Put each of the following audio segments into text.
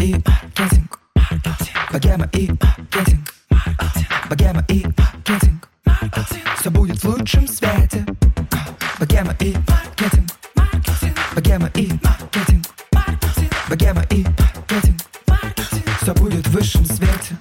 и маркетинг. Богема и маркетинг. Богема и маркетинг. Все будет в лучшем свете. Богема и маркетинг. Богема и маркетинг. Богема и маркетинг. Все будет в высшем свете.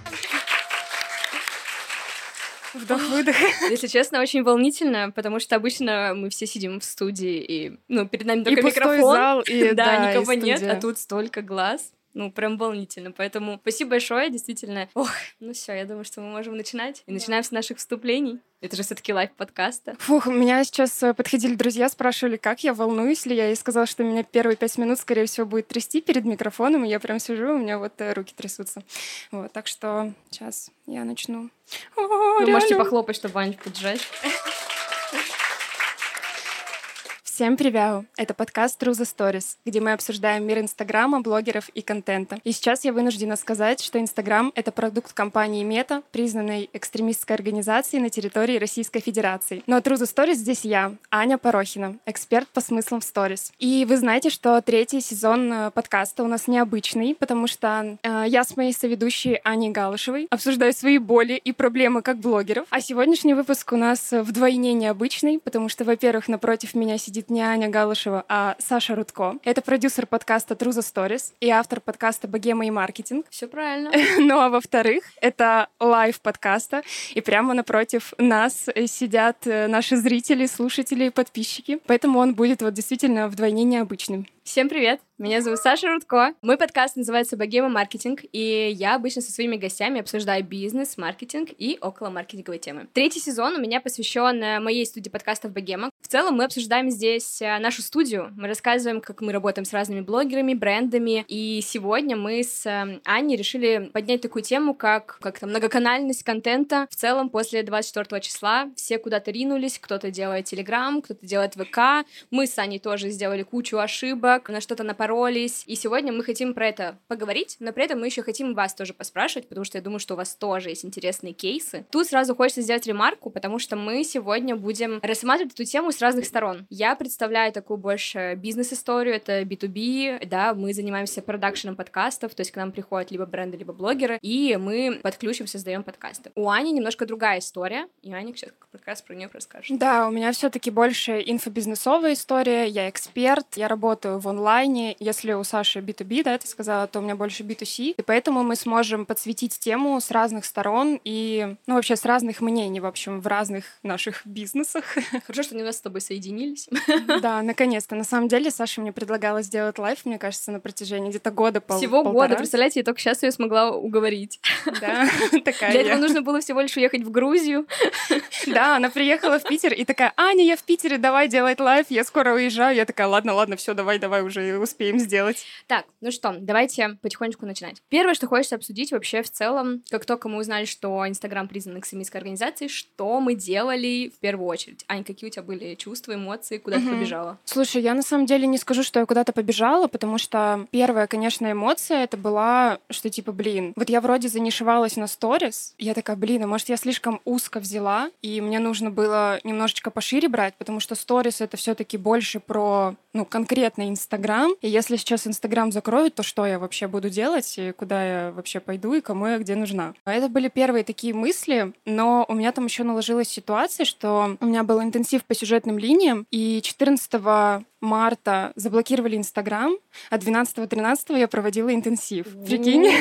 Вдох-выдох. Если честно, очень волнительно, потому что обычно мы все сидим в студии, и ну, перед нами И только пустой микрофон. зал, и да, да, и никого нет, студия. а тут столько глаз. Ну, прям волнительно. Поэтому спасибо большое, действительно. Ох, ну все, я думаю, что мы можем начинать. И начинаем с наших вступлений. Это же все-таки лайв подкаста. Фух, у меня сейчас э, подходили друзья, спрашивали, как я, волнуюсь ли я. Я сказала, что меня первые пять минут, скорее всего, будет трясти перед микрофоном, и я прям сижу, у меня вот э, руки трясутся. Вот, так что сейчас я начну. О, Вы можете похлопать, чтобы Аню поддержать. Всем привет! Это подкаст True the Stories, где мы обсуждаем мир Инстаграма, блогеров и контента. И сейчас я вынуждена сказать, что Инстаграм — это продукт компании Мета, признанной экстремистской организацией на территории Российской Федерации. Но True the Stories здесь я, Аня Порохина, эксперт по смыслам в сторис. И вы знаете, что третий сезон э, подкаста у нас необычный, потому что э, я с моей соведущей Аней Галышевой обсуждаю свои боли и проблемы как блогеров. А сегодняшний выпуск у нас вдвойне необычный, потому что, во-первых, напротив меня сидит не Аня Галышева, а Саша Рудко. Это продюсер подкаста True the Stories и автор подкаста «Богема и маркетинг». Все правильно. Ну а во-вторых, это лайв подкаста, и прямо напротив нас сидят э, наши зрители, слушатели и подписчики. Поэтому он будет вот действительно вдвойне необычным. Всем привет! Меня зовут Саша Рудко. Мой подкаст называется «Богема маркетинг», и я обычно со своими гостями обсуждаю бизнес, маркетинг и около маркетинговые темы. Третий сезон у меня посвящен моей студии подкастов «Богема». В целом мы обсуждаем здесь э, нашу студию, мы рассказываем, как мы работаем с разными блогерами, брендами, и сегодня мы с э, Аней решили поднять такую тему, как, как там, многоканальность контента. В целом после 24 числа все куда-то ринулись, кто-то делает Телеграм, кто-то делает ВК, мы с Аней тоже сделали кучу ошибок, на что-то напоролись. И сегодня мы хотим про это поговорить, но при этом мы еще хотим вас тоже поспрашивать, потому что я думаю, что у вас тоже есть интересные кейсы. Тут сразу хочется сделать ремарку, потому что мы сегодня будем рассматривать эту тему с разных сторон. Я представляю такую больше бизнес-историю, это B2B, да, мы занимаемся продакшеном подкастов, то есть к нам приходят либо бренды, либо блогеры, и мы под ключом создаем подкасты. У Ани немножко другая история, и Аня сейчас как раз про нее расскажет. Да, у меня все-таки больше инфобизнесовая история. Я эксперт, я работаю в онлайне. Если у Саши B2B, да, ты сказала, то у меня больше B2C. И поэтому мы сможем подсветить тему с разных сторон и, ну, вообще с разных мнений, в общем, в разных наших бизнесах. Хорошо, что они у нас с тобой соединились. Да, наконец-то. На самом деле, Саша мне предлагала сделать лайв, мне кажется, на протяжении где-то года пол- Всего полтора. года, представляете, я только сейчас ее смогла уговорить. Да, такая Для этого нужно было всего лишь уехать в Грузию. Да, она приехала в Питер и такая, Аня, я в Питере, давай делать лайв, я скоро уезжаю. Я такая, ладно, ладно, все, давай, давай уже успеем сделать. Так, ну что, давайте потихонечку начинать. Первое, что хочется обсудить вообще в целом, как только мы узнали, что Инстаграм признан экстремистской организацией, что мы делали в первую очередь. Ань, какие у тебя были чувства, эмоции, куда ты Мгм. побежала? Слушай, я на самом деле не скажу, что я куда-то побежала, потому что первая, конечно, эмоция это была, что типа, блин, вот я вроде занишевалась на сторис, я такая, блин, а может я слишком узко взяла, и мне нужно было немножечко пошире брать, потому что сторис это все таки больше про, ну, конкретно Инстаграм, и если сейчас Инстаграм закроют, то что я вообще буду делать, и куда я вообще пойду, и кому я где нужна. Это были первые такие мысли, но у меня там еще наложилась ситуация, что у меня был интенсив по сюжетным линиям, и 14 марта заблокировали Инстаграм, а 12-13 я проводила интенсив. Прикинь?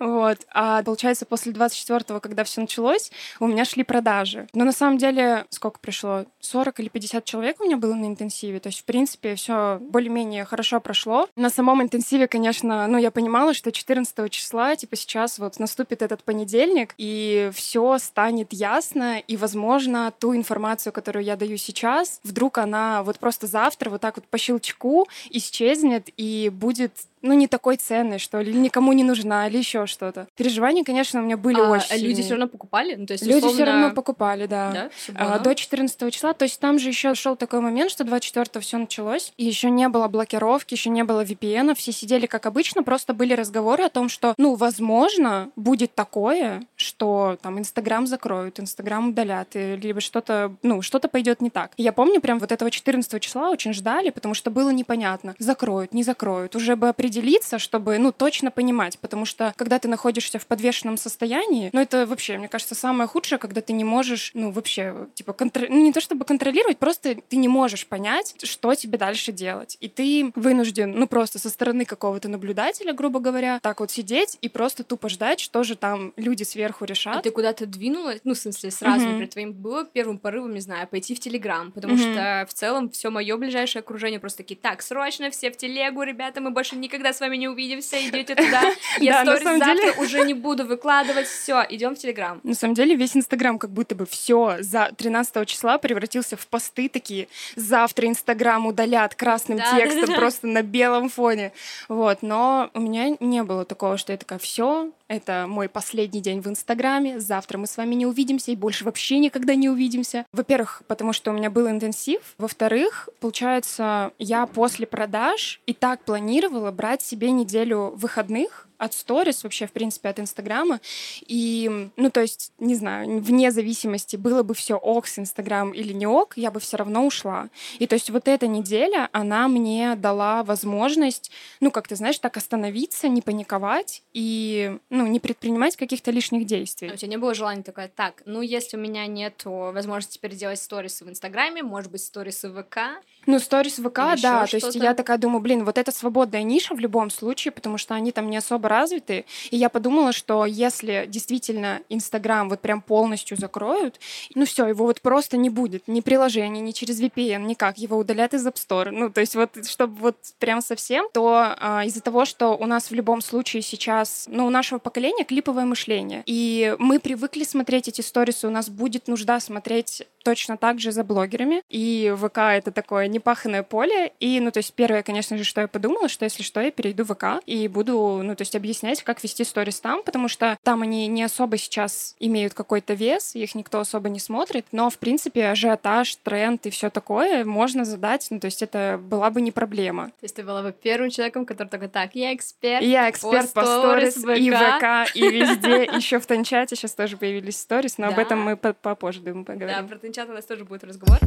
Вот. А получается, после 24-го, когда все началось, у меня шли продажи. Но на самом деле, сколько пришло? 40 или 50 человек у меня было на интенсиве. То есть, в принципе, все более-менее хорошо прошло. На самом интенсиве, конечно, ну, я понимала, что 14 числа, типа, сейчас вот наступит этот понедельник, и все станет ясно, и, возможно, ту информацию, которую я даю сейчас, вдруг она вот просто завтра вот так вот по щелчку исчезнет и будет ну, не такой ценной, что ли, никому не нужна, или еще что-то. Переживания, конечно, у меня были А, очень люди сильные. все равно покупали? Ну, то есть, Люди все условно, равно покупали, да. Да? А? До 14 числа, то есть там же еще шел такой момент, что 24 все началось, и еще не было блокировки, еще не было VPN, все сидели как обычно, просто были разговоры о том, что, ну, возможно, будет такое, что там Инстаграм закроют, Инстаграм удалят, и либо что-то, ну, что-то пойдет не так. И я помню, прям вот этого 14 числа очень ждали, потому что было непонятно, закроют, не закроют. Уже бы определиться, чтобы, ну, точно понимать, потому что когда ты находишься в подвешенном состоянии, ну, это вообще, мне кажется, самое худшее, когда ты не можешь, ну, вообще, типа, контр... ну, не то чтобы контролировать, просто ты не можешь понять, что тебе дальше делать. И ты вынужден, ну, просто со стороны какого-то наблюдателя, грубо говоря, так вот сидеть и просто тупо ждать, что же там люди сверху решат. А ты куда-то двинулась? Ну, в смысле, сразу, mm-hmm. например, твоим было первым порывом, не знаю, пойти в Телеграм, потому mm-hmm. что в целом все мое ближайшее окружение просто такие, так, срочно все в телегу, ребята, мы больше никогда с вами не увидимся, идете туда. Я сторис завтра уже не буду выкладывать, все, идем в Телеграм. На самом деле весь Инстаграм как будто бы все за 13 числа превратился в посты такие, завтра Инстаграм удалят красным текстом просто на белом фоне. Вот, но у меня не было такого, что я такая, все, это мой последний день в Инстаграме. Завтра мы с вами не увидимся и больше вообще никогда не увидимся. Во-первых, потому что у меня был интенсив. Во-вторых, получается, я после продаж и так планировала брать себе неделю выходных, от сторис, вообще, в принципе, от Инстаграма. И, ну, то есть, не знаю, вне зависимости, было бы все ок с Инстаграм или не ок, я бы все равно ушла. И то есть вот эта неделя, она мне дала возможность, ну, как ты знаешь, так остановиться, не паниковать и, ну, не предпринимать каких-то лишних действий. А у тебя не было желания такое, так, ну, если у меня нет возможности теперь делать сторисы в Инстаграме, может быть, сторисы в ВК, ну, сторис ВК, да. То есть я такая думаю, блин, вот это свободная ниша в любом случае, потому что они там не особо развиты. И я подумала, что если действительно Инстаграм вот прям полностью закроют, ну все, его вот просто не будет. Ни приложения, ни через VPN, никак. Его удалят из App Store. Ну, то есть вот, чтобы вот прям совсем, то а, из-за того, что у нас в любом случае сейчас, ну, у нашего поколения клиповое мышление. И мы привыкли смотреть эти сторисы, у нас будет нужда смотреть точно так же за блогерами. И ВК — это такое непаханное поле. И, ну, то есть первое, конечно же, что я подумала, что если что, я перейду в ВК и буду, ну, то есть объяснять, как вести сторис там, потому что там они не особо сейчас имеют какой-то вес, их никто особо не смотрит, но, в принципе, ажиотаж, тренд и все такое можно задать, ну, то есть это была бы не проблема. То есть ты была бы первым человеком, который такой, так, я эксперт. Я эксперт по, по сторис, и ВК, и везде, еще в Танчате сейчас тоже появились сторис, но об этом мы попозже, думаю, поговорим. Да, про чат у нас тоже будет разговор.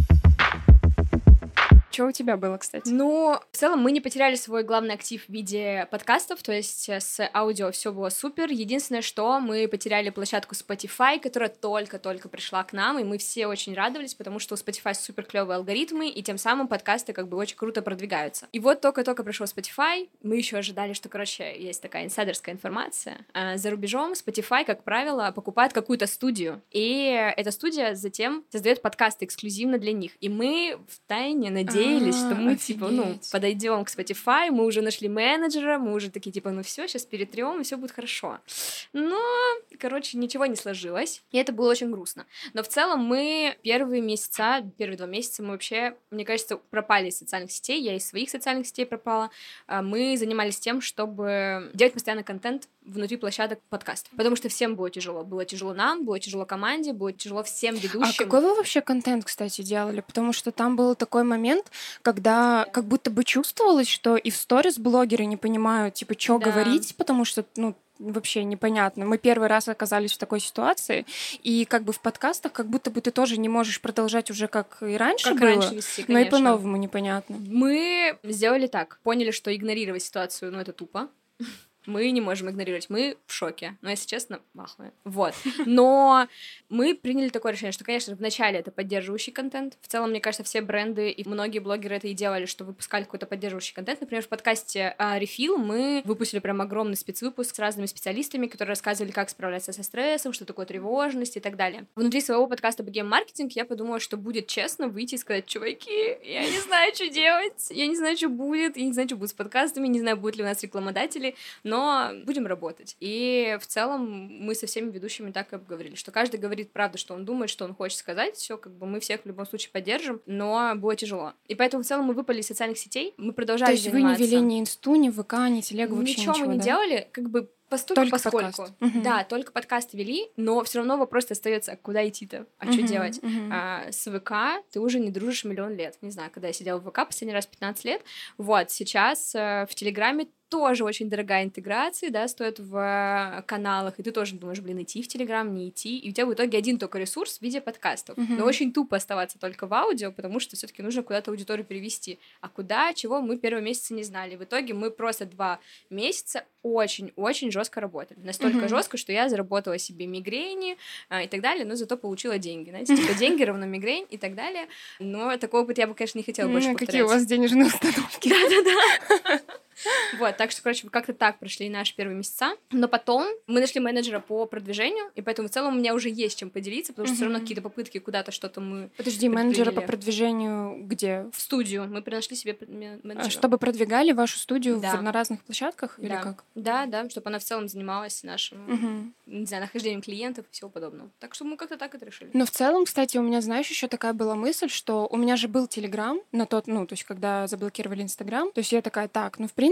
Что у тебя было, кстати? Ну, в целом мы не потеряли свой главный актив в виде подкастов, то есть э, с аудио все было супер. Единственное, что мы потеряли площадку Spotify, которая только-только пришла к нам, и мы все очень радовались, потому что у Spotify супер клевые алгоритмы, и тем самым подкасты как бы очень круто продвигаются. И вот только-только пришел Spotify, мы еще ожидали, что, короче, есть такая инсайдерская информация. А за рубежом Spotify, как правило, покупает какую-то студию, и эта студия затем создает подкасты эксклюзивно для них. И мы в тайне надеемся, надеялись, что мы, типа, ну, подойдем к Spotify, мы уже нашли менеджера, мы уже такие, типа, ну все, сейчас перетрем, и все будет хорошо. Но, короче, ничего не сложилось, и это было очень грустно. Но в целом мы первые месяца, первые два месяца мы вообще, мне кажется, пропали из социальных сетей, я из своих социальных сетей пропала. А мы занимались тем, чтобы делать постоянно контент внутри площадок подкастов. Потому что всем было тяжело. Было тяжело нам, было тяжело команде, было тяжело всем а ведущим. А какой вы вообще контент, кстати, делали? Потому что там был такой момент, когда как будто бы чувствовалось, что и в сторис блогеры не понимают, типа, что да. говорить, потому что, ну, вообще непонятно. Мы первый раз оказались в такой ситуации, и как бы в подкастах как будто бы ты тоже не можешь продолжать уже как и раньше как было, раньше вести, но и по-новому непонятно. Мы сделали так, поняли, что игнорировать ситуацию, ну это тупо, мы не можем игнорировать, мы в шоке, но, если честно, махлые. Вот. Но мы приняли такое решение, что, конечно, вначале это поддерживающий контент. В целом, мне кажется, все бренды и многие блогеры это и делали, что выпускали какой-то поддерживающий контент. Например, в подкасте Refill мы выпустили прям огромный спецвыпуск с разными специалистами, которые рассказывали, как справляться со стрессом, что такое тревожность и так далее. Внутри своего подкаста по гейм-маркетинг я подумала, что будет честно выйти и сказать, чуваки, я не знаю, что делать, я не знаю, что будет, я не знаю, что будет с подкастами, не знаю, будут ли у нас рекламодатели, но будем работать. И в целом мы со всеми ведущими так и обговорили, что каждый говорит правду, что он думает, что он хочет сказать, все, как бы мы всех в любом случае поддержим, но было тяжело. И поэтому в целом мы выпали из социальных сетей, мы продолжали То есть заниматься. вы не вели ни инсту, ни ВК, ни телегу, вообще ничего? Ничего мы не да? делали, как бы Постольку, только поскольку. Подкаст. Да, только подкаст вели, но все равно вопрос остается, куда идти-то, а uh-huh, что делать. Uh-huh. А, с ВК ты уже не дружишь миллион лет. Не знаю, когда я сидела в ВК последний раз 15 лет. Вот, сейчас э, в Телеграме тоже очень дорогая интеграция, да, стоит в каналах, и ты тоже думаешь, блин, идти в Телеграм, не идти, и у тебя в итоге один только ресурс в виде подкастов. Мгм. Но очень тупо оставаться только в аудио, потому что все таки нужно куда-то аудиторию перевести. А куда, чего, мы первые месяцы не знали. В итоге мы просто два месяца очень-очень жестко работали. Настолько Мгм. жестко, что я заработала себе мигрени а, и так далее, но зато получила деньги. Знаете, типа деньги равно мигрень и так далее. Но такой опыт я бы, конечно, не хотела больше Ну, повторять. Какие у вас денежные установки? Вот, так что, короче, как-то так прошли наши первые месяца. Но потом мы нашли менеджера по продвижению, и поэтому в целом у меня уже есть чем поделиться, потому что все равно какие-то попытки куда-то что-то мы Подожди, менеджера по продвижению где? в студию, мы нашли себе А, менеджера. Чтобы продвигали вашу студию на разных площадках или как? Да, да, чтобы она в целом занималась нашим, не знаю, нахождением клиентов и всего подобного. Так что мы как-то так это решили. Но в целом, кстати, у меня, знаешь, еще такая была мысль, что у меня же был Телеграм на тот, ну, то есть, когда заблокировали Инстаграм, то есть я такая, так, ну, в принципе,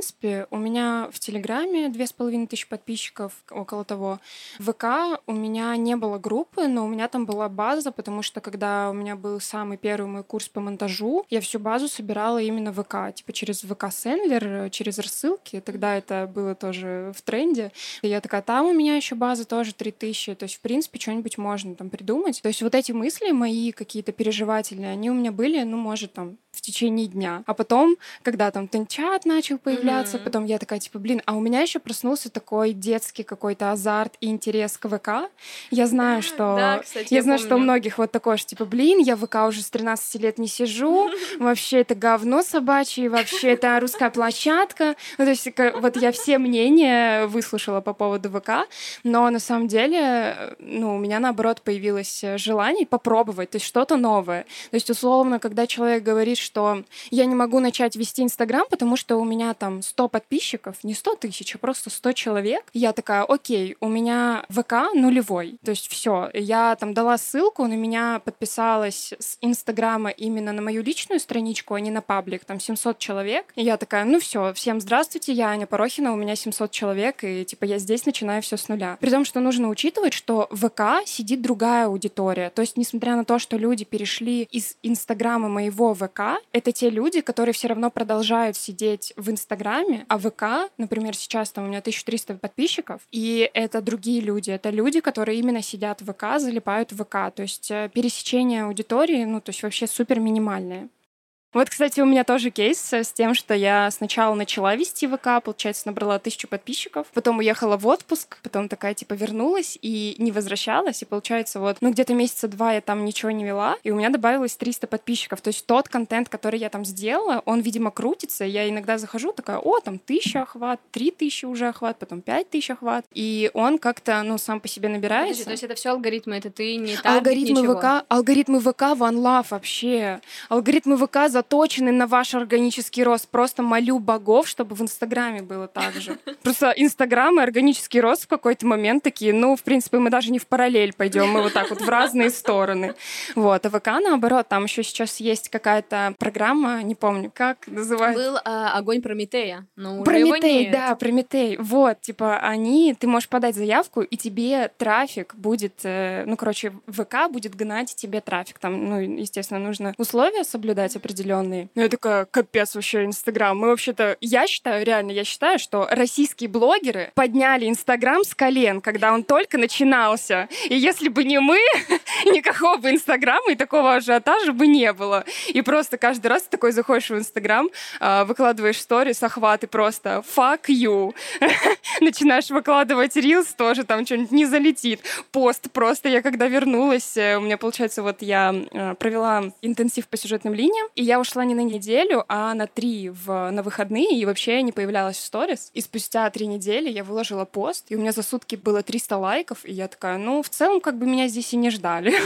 у меня в Телеграме две с половиной тысячи подписчиков, около того. В ВК у меня не было группы, но у меня там была база, потому что когда у меня был самый первый мой курс по монтажу, я всю базу собирала именно в ВК, типа через ВК Сендлер, через рассылки, тогда это было тоже в тренде. И я такая, там у меня еще база тоже 3000, то есть, в принципе, что-нибудь можно там придумать. То есть вот эти мысли мои какие-то переживательные, они у меня были, ну, может, там, в течение дня. А потом, когда там тенчат начал появляться, Мгм. потом я такая, типа, блин, а у меня еще проснулся такой детский какой-то азарт и интерес к ВК. Я знаю, что... Да, кстати, я, я знаю, что у помню. многих вот такое, что, типа, блин, я в ВК уже с 13 лет не сижу, вообще это говно собачье, вообще это русская площадка. Ну, то есть, вот я все мнения выслушала по поводу ВК, но на самом деле, ну, у меня, наоборот, появилось э, желание попробовать, то есть что-то новое. То есть, условно, когда человек говорит, что я не могу начать вести Инстаграм, потому что у меня там 100 подписчиков, не 100 тысяч, а просто 100 человек, я такая, окей, у меня ВК нулевой, то есть все, я там дала ссылку, на меня подписалась с Инстаграма именно на мою личную страничку, а не на паблик, там 700 человек, и я такая, ну все, всем здравствуйте, я Аня Порохина, у меня 700 человек, и типа я здесь начинаю все с нуля. При том, что нужно учитывать, что ВК сидит другая аудитория, то есть несмотря на то, что люди перешли из Инстаграма моего в Это те люди, которые все равно продолжают сидеть в Инстаграме, а ВК, например, сейчас там у меня 1300 подписчиков, и это другие люди, это люди, которые именно сидят в ВК, залипают в ВК, то есть э, пересечение аудитории, ну, то есть вообще супер минимальное. Вот, кстати, у меня тоже кейс э, с тем, что я сначала начала вести ВК, получается, набрала тысячу подписчиков, потом уехала в отпуск, потом такая, типа, вернулась и не возвращалась, и получается, вот, ну, где-то месяца два я там ничего не вела, и у меня добавилось 300 подписчиков, то есть тот контент, который я там сделала, он, видимо, крутится, я иногда захожу, такая, о, там, тысяча охват, три тысячи уже охват, потом пять тысяч охват, и он как-то, ну, сам по себе Подожди, набирается. то есть это все алгоритмы, это ты не Алгоритмы. ВК, алгоритмы ВК One Love вообще. Алгоритмы ВК заточены на ваш органический рост. Просто молю богов, чтобы в Инстаграме было так же. Просто Инстаграм и органический рост в какой-то момент такие, ну, в принципе, мы даже не в параллель пойдем, мы вот так вот в разные стороны. Вот, а ВК наоборот, там еще сейчас есть какая-то программа, не помню, как называется. Был а, огонь Прометея, но его Прометей, да, Прометей. Вот, типа, они, ты можешь подать заявку, и тебе трафик будет, э, ну, короче, ВК будет гнать тебе трафик. Там, ну, естественно, нужно условия соблюдать определенные. Ну, я такая, капец вообще, Инстаграм. Мы вообще-то, я считаю, реально, я считаю, что российские блогеры подняли Инстаграм с колен, когда он только начинался. И если бы не мы, никакого бы Инстаграма и такого ажиотажа бы не было. И просто каждый раз ты такой заходишь в Инстаграм, а, выкладываешь сторис, охваты просто fuck you. Начинаешь выкладывать рилс, тоже там что-нибудь не залетит. Пост просто. Я когда вернулась, э, у меня, получается, вот я э, провела интенсив по сюжетным линиям, и я ушла не на неделю, а на три в, на выходные, и вообще я не появлялась в сторис. И спустя три недели я выложила пост, и у меня за сутки было 300 лайков, и я такая, ну, в целом, как бы меня здесь и не ждали.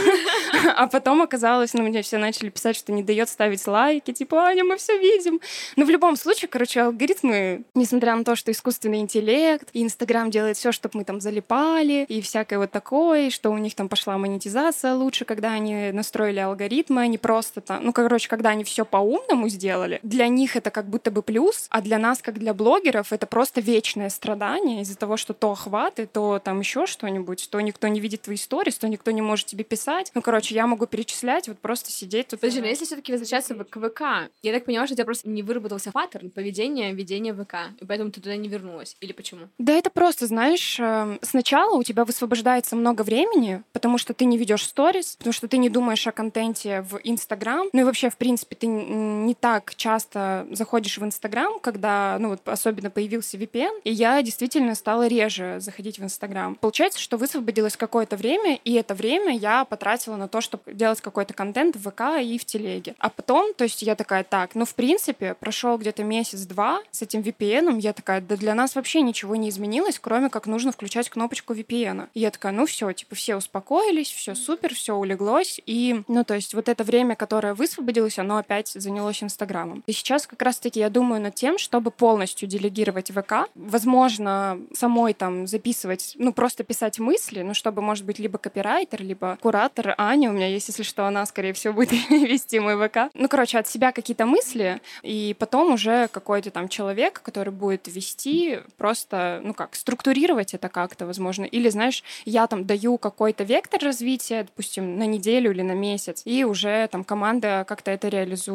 А потом оказалось, ну, мне все начали писать, что не дает ставить лайки, типа, Аня, мы все видим. Но в любом случае, короче, алгоритмы, несмотря на то, что искусственный интеллект, и Инстаграм делает все, чтобы мы там залипали, и всякое вот такое, что у них там пошла монетизация лучше, когда они настроили алгоритмы, они просто там, ну, короче, когда они все все по-умному сделали, для них это как будто бы плюс, а для нас, как для блогеров, это просто вечное страдание из-за того, что то охваты, то там еще что-нибудь, то никто не видит твои истории, то никто не может тебе писать. Ну, короче, я могу перечислять, вот просто сидеть тут. Подожди, но если все-таки возвращаться к ВК, я так поняла, что у тебя просто не выработался паттерн поведения, ведения ВК, и поэтому ты туда не вернулась. Или почему? Да, это просто, знаешь, эм, сначала у тебя высвобождается много времени, потому что ты не ведешь сторис, потому что ты не думаешь о контенте в Инстаграм. Ну и вообще, в принципе, ты не так часто заходишь в Инстаграм, когда, ну вот особенно появился VPN, и я действительно стала реже заходить в Инстаграм. Получается, что высвободилось какое-то время, и это время я потратила на то, чтобы делать какой-то контент в ВК и в Телеге. А потом, то есть я такая, так, ну в принципе, прошел где-то месяц-два с этим VPN, я такая, да для нас вообще ничего не изменилось, кроме как нужно включать кнопочку VPN. И я такая, ну все, типа все успокоились, все супер, все улеглось. И, ну то есть вот это время, которое высвободилось, оно опять занялось Инстаграмом. И сейчас как раз-таки я думаю над тем, чтобы полностью делегировать ВК. Возможно, самой там записывать, ну просто писать мысли, ну чтобы, может быть, либо копирайтер, либо куратор Аня у меня есть, если что, она, скорее всего, будет вести мой ВК. Ну, короче, от себя какие-то мысли, и потом уже какой-то там человек, который будет вести, просто, ну как, структурировать это как-то, возможно. Или, знаешь, я там даю какой-то вектор развития, допустим, на неделю или на месяц, и уже там команда как-то это реализует.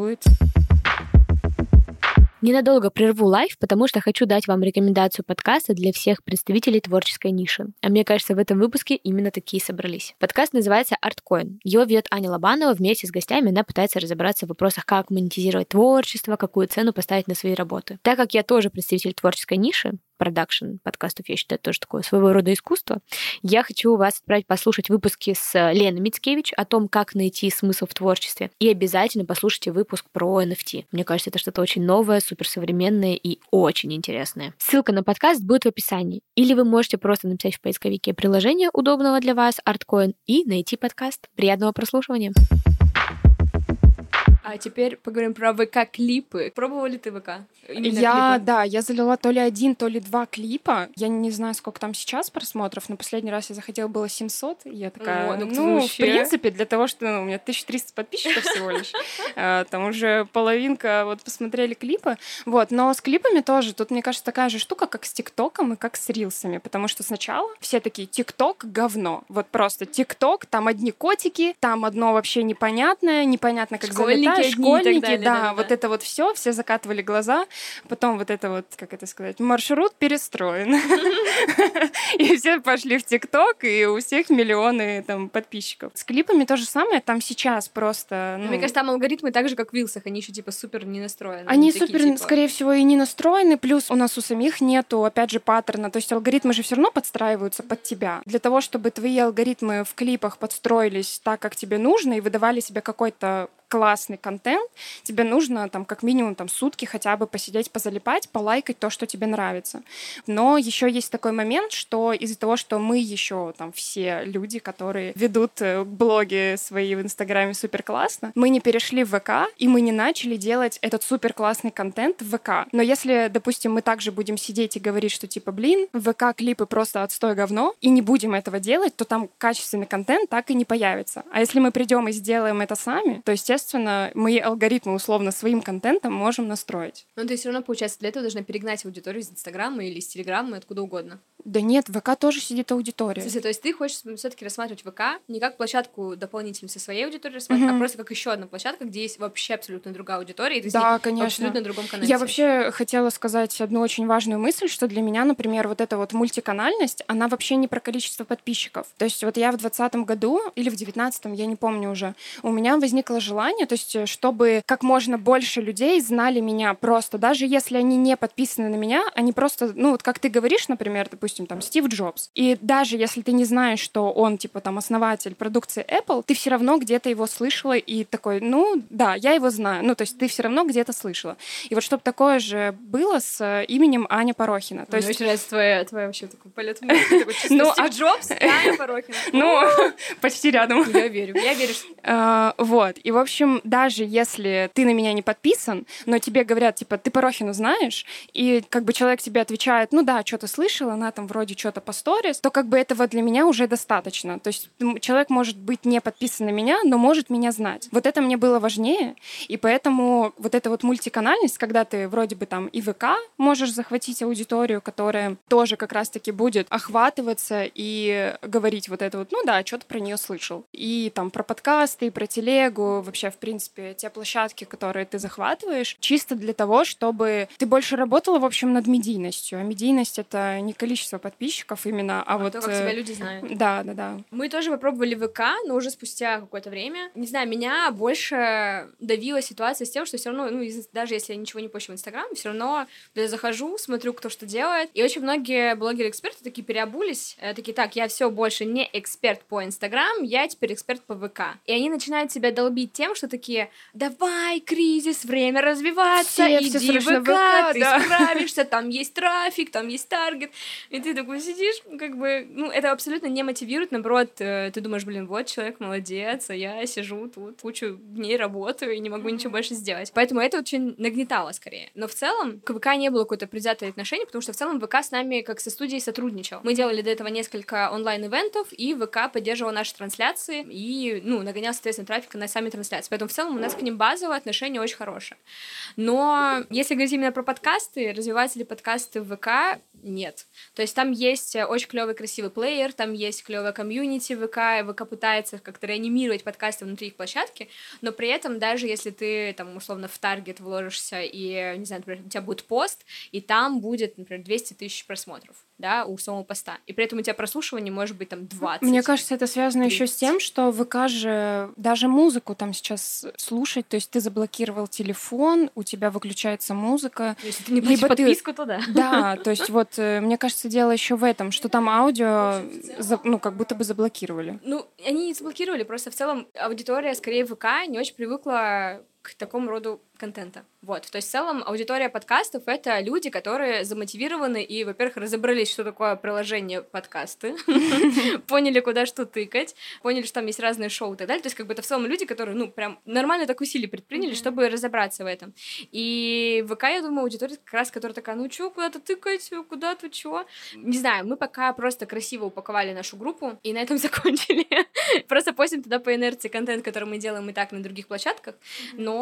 Ненадолго прерву лайв, потому что хочу дать вам рекомендацию подкаста для всех представителей творческой ниши. А мне кажется, в этом выпуске именно такие собрались. Подкаст называется ArtCoin. Его ведет Аня Лобанова. Вместе с гостями она пытается разобраться в вопросах, как монетизировать творчество, какую цену поставить на свои работы. Так как я тоже представитель творческой ниши, продакшн подкастов, я считаю, тоже такое своего рода искусство. Я хочу вас отправить послушать выпуски с Леной Мицкевич о том, как найти смысл в творчестве. И обязательно послушайте выпуск про NFT. Мне кажется, это что-то очень новое, суперсовременное и очень интересное. Ссылка на подкаст будет в описании. Или вы можете просто написать в поисковике приложение удобного для вас, ArtCoin, и найти подкаст. Приятного прослушивания! А теперь поговорим про ВК-клипы. Пробовали ты ВК? Именно я, клипы? да, я залила то ли один, то ли два клипа. Я не знаю, сколько там сейчас просмотров, но последний раз я заходила, было 700. И я такая, О, ну, ну вообще... в принципе, для того, что ну, у меня 1300 подписчиков всего лишь, э, там уже половинка вот посмотрели клипы. Вот, но с клипами тоже, тут, мне кажется, такая же штука, как с ТикТоком и как с Рилсами, потому что сначала все такие, ТикТок — говно. Вот просто ТикТок, там одни котики, там одно вообще непонятное, непонятно, как залетать школьники, школьники далее, да, да, вот да. это вот все, все закатывали глаза, потом вот это вот, как это сказать, маршрут перестроен. И все пошли в ТикТок, и у всех миллионы там подписчиков. С клипами то же самое, там сейчас просто... Ну, Мне кажется, там алгоритмы так же, как в Вилсах, они еще типа супер не настроены. Они супер, типа. скорее всего, и не настроены, плюс у нас у самих нету, опять же, паттерна, то есть алгоритмы же все равно подстраиваются под тебя. Для того, чтобы твои алгоритмы в клипах подстроились так, как тебе нужно, и выдавали себе какой-то классный контент, тебе нужно там как минимум там сутки хотя бы посидеть, позалипать, полайкать то, что тебе нравится. Но еще есть такой момент, что из-за того, что мы еще там все люди, которые ведут э, блоги свои в Инстаграме супер классно, мы не перешли в ВК, и мы не начали делать этот супер классный контент в ВК. Но если, допустим, мы также будем сидеть и говорить, что типа, блин, в ВК клипы просто отстой говно, и не будем этого делать, то там качественный контент так и не появится. А если мы придем и сделаем это сами, то, естественно, естественно, мы алгоритмы условно своим контентом можем настроить. Но ты все равно, получается, для этого должна перегнать аудиторию из Инстаграма или из Телеграма, откуда угодно. Да нет, в ВК тоже сидит аудитория. Слушай, то есть ты хочешь все-таки рассматривать ВК не как площадку дополнительную со своей аудиторией рассматривать, mm-hmm. а просто как еще одна площадка, где есть вообще абсолютно другая аудитория, и ты да, конечно. абсолютно другом канале. Я вообще хотела сказать одну очень важную мысль, что для меня, например, вот эта вот мультиканальность, она вообще не про количество подписчиков. То есть вот я в двадцатом году или в девятнадцатом, я не помню уже, у меня возникло желание, то есть чтобы как можно больше людей знали меня просто, даже если они не подписаны на меня, они просто, ну вот как ты говоришь, например, допустим, там Стив Джобс, и даже если ты не знаешь, что он типа там основатель продукции Apple, ты все равно где-то его слышала и такой, ну да, я его знаю, ну то есть ты все равно где-то слышала. И вот чтобы такое же было с э, именем Аня Порохина. То есть... Мне очень нравится твоя, твоя вообще такой полет Ну, а Джобс, Аня Порохина. Ну, почти рядом. Я верю, я верю. А, вот, и в общем, даже если ты на меня не подписан, но тебе говорят, типа, ты Порохину знаешь, и как бы человек тебе отвечает, ну да, что-то слышала, она там вроде что-то по сторис, то как бы этого для меня уже достаточно. То есть человек может быть не подписан на меня, но может меня знать. Вот это мне было важнее, и поэтому вот эта вот мультиканальность, когда ты вроде бы там и ВК можешь захватить аудиторию, которая тоже как раз-таки будет охватываться и говорить вот это вот, ну да, что-то про нее слышал. И там про подкасты, и про телегу, вообще, в принципе, те площадки, которые ты захватываешь, чисто для того, чтобы ты больше работала, в общем, над медийностью. А медийность — это не количество подписчиков именно, а, а вот... То, как тебя э, люди знают. Да, да, да. Мы тоже попробовали ВК, но уже спустя какое-то время. Не знаю, меня больше давила ситуация с тем, что все равно, ну, даже если я ничего не пощу в Инстаграм, все равно я захожу, смотрю, кто что делает. И очень многие блогеры-эксперты такие переобулись, э, такие, так, я все больше не эксперт по Инстаграм, я теперь эксперт по ВК. И они начинают себя долбить тем, что такие, давай, кризис, время развиваться, все, иди все в ВК, ВК, ты да. справишься, там есть трафик, там есть таргет. И ты такой сидишь, как бы, ну, это абсолютно не мотивирует, наоборот, э, ты думаешь, блин, вот человек молодец, а я сижу тут, кучу дней работаю и не могу ничего больше сделать. Поэтому это очень нагнетало скорее. Но в целом к ВК не было какое-то предвзятое отношение, потому что в целом ВК с нами как со студией сотрудничал. Мы делали до этого несколько онлайн-ивентов, и ВК поддерживал наши трансляции и, ну, нагонял, соответственно, трафик на сами трансляции. Поэтому в целом у нас к ним базовое отношение очень хорошее. Но если говорить именно про подкасты, развиваются ли подкасты в ВК, нет. То есть там есть э, очень клевый красивый плеер, там есть клевая комьюнити ВК, и ВК пытается как-то реанимировать подкасты внутри их площадки, но при этом даже если ты там условно в таргет вложишься и, не знаю, например, у тебя будет пост, и там будет, например, 200 тысяч просмотров, да, у самого поста. И при этом у тебя прослушивание может быть там 20. Мне кажется, это связано еще с тем, что ВК же даже музыку там сейчас слушать, то есть ты заблокировал телефон, у тебя выключается музыка. Если ты не либо подписку, ты... то да. Да, то есть вот э, мне кажется, дело еще в этом, что там аудио, ну, как будто бы заблокировали. Ну, они не заблокировали, просто в целом аудитория скорее ВК не очень привыкла к такому роду контента. Вот, то есть в целом аудитория подкастов — это люди, которые замотивированы и, во-первых, разобрались, что такое приложение подкасты, поняли, куда что тыкать, поняли, что там есть разные шоу и так далее. То есть как бы это в целом люди, которые, ну, прям нормально так усилия предприняли, чтобы разобраться в этом. И ВК, я думаю, аудитория как раз, которая такая, ну чё, куда-то тыкать, куда-то чё. Не знаю, мы пока просто красиво упаковали нашу группу и на этом закончили. Просто постим туда по инерции контент, который мы делаем и так на других площадках, но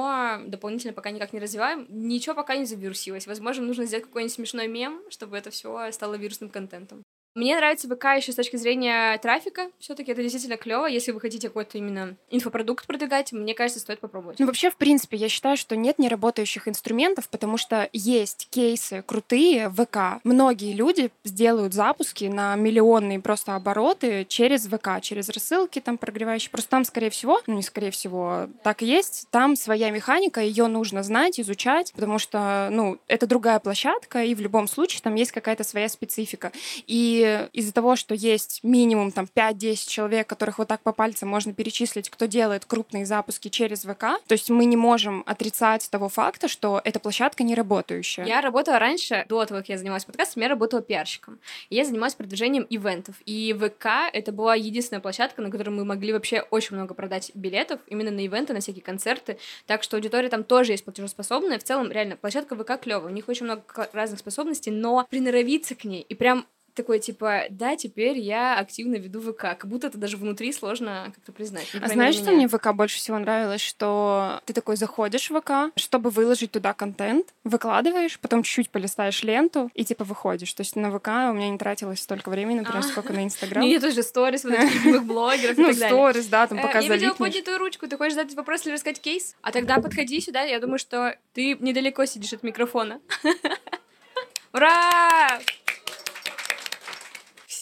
дополнительно пока никак не развиваем. Ничего пока не завирусилось. Возможно, нужно сделать какой-нибудь смешной мем, чтобы это все стало вирусным контентом. Мне нравится ВК еще с точки зрения трафика. Все-таки это действительно клево. Если вы хотите какой-то именно инфопродукт продвигать, мне кажется, стоит попробовать. Ну, вообще, в принципе, я считаю, что нет неработающих инструментов, потому что есть кейсы крутые в ВК. Многие люди сделают запуски на миллионные просто обороты через ВК, через рассылки там прогревающие. Просто там, скорее всего, ну не скорее всего, так и есть, там своя механика, ее нужно знать, изучать, потому что, ну, это другая площадка, и в любом случае там есть какая-то своя специфика. И из-за того, что есть минимум там 5-10 человек, которых вот так по пальцам можно перечислить, кто делает крупные запуски через ВК, то есть мы не можем отрицать того факта, что эта площадка не работающая. Я работала раньше, до того, как я занималась подкастом, я работала пиарщиком. Я занималась продвижением ивентов. И ВК — это была единственная площадка, на которой мы могли вообще очень много продать билетов именно на ивенты, на всякие концерты. Так что аудитория там тоже есть платежеспособная. В целом, реально, площадка ВК клевая. У них очень много разных способностей, но приноровиться к ней и прям такой, типа, да, теперь я активно веду ВК, как будто это даже внутри сложно как-то признать. А знаешь, что мне в ВК больше всего нравилось? Что ты такой заходишь в ВК, чтобы выложить туда контент, выкладываешь, потом чуть-чуть полистаешь ленту и, типа, выходишь. То есть на ВК у меня не тратилось столько времени, например, а. сколько на Инстаграм. Нет, тоже сторис, вот этих любимых блогеров Ну, сторис, да, там э, пока Я видела поднятую ручку, ты хочешь задать вопрос или рассказать кейс? А тогда подходи сюда, я думаю, что ты недалеко сидишь от микрофона. Ура!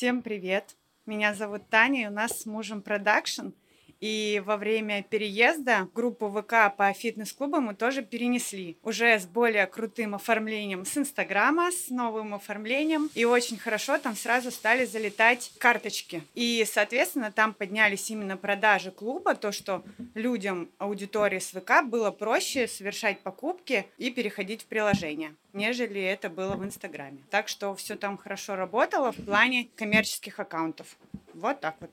Всем привет! Меня зовут Таня, и у нас с мужем продакшн. И во время переезда группу ВК по фитнес-клубам мы тоже перенесли. Уже с более крутым оформлением с Инстаграма, с новым оформлением. И очень хорошо там сразу стали залетать карточки. И, соответственно, там поднялись именно продажи клуба, то, что людям аудитории с ВК было проще совершать покупки и переходить в приложение нежели это было в Инстаграме. Так что все там хорошо работало в плане коммерческих аккаунтов. Вот так вот.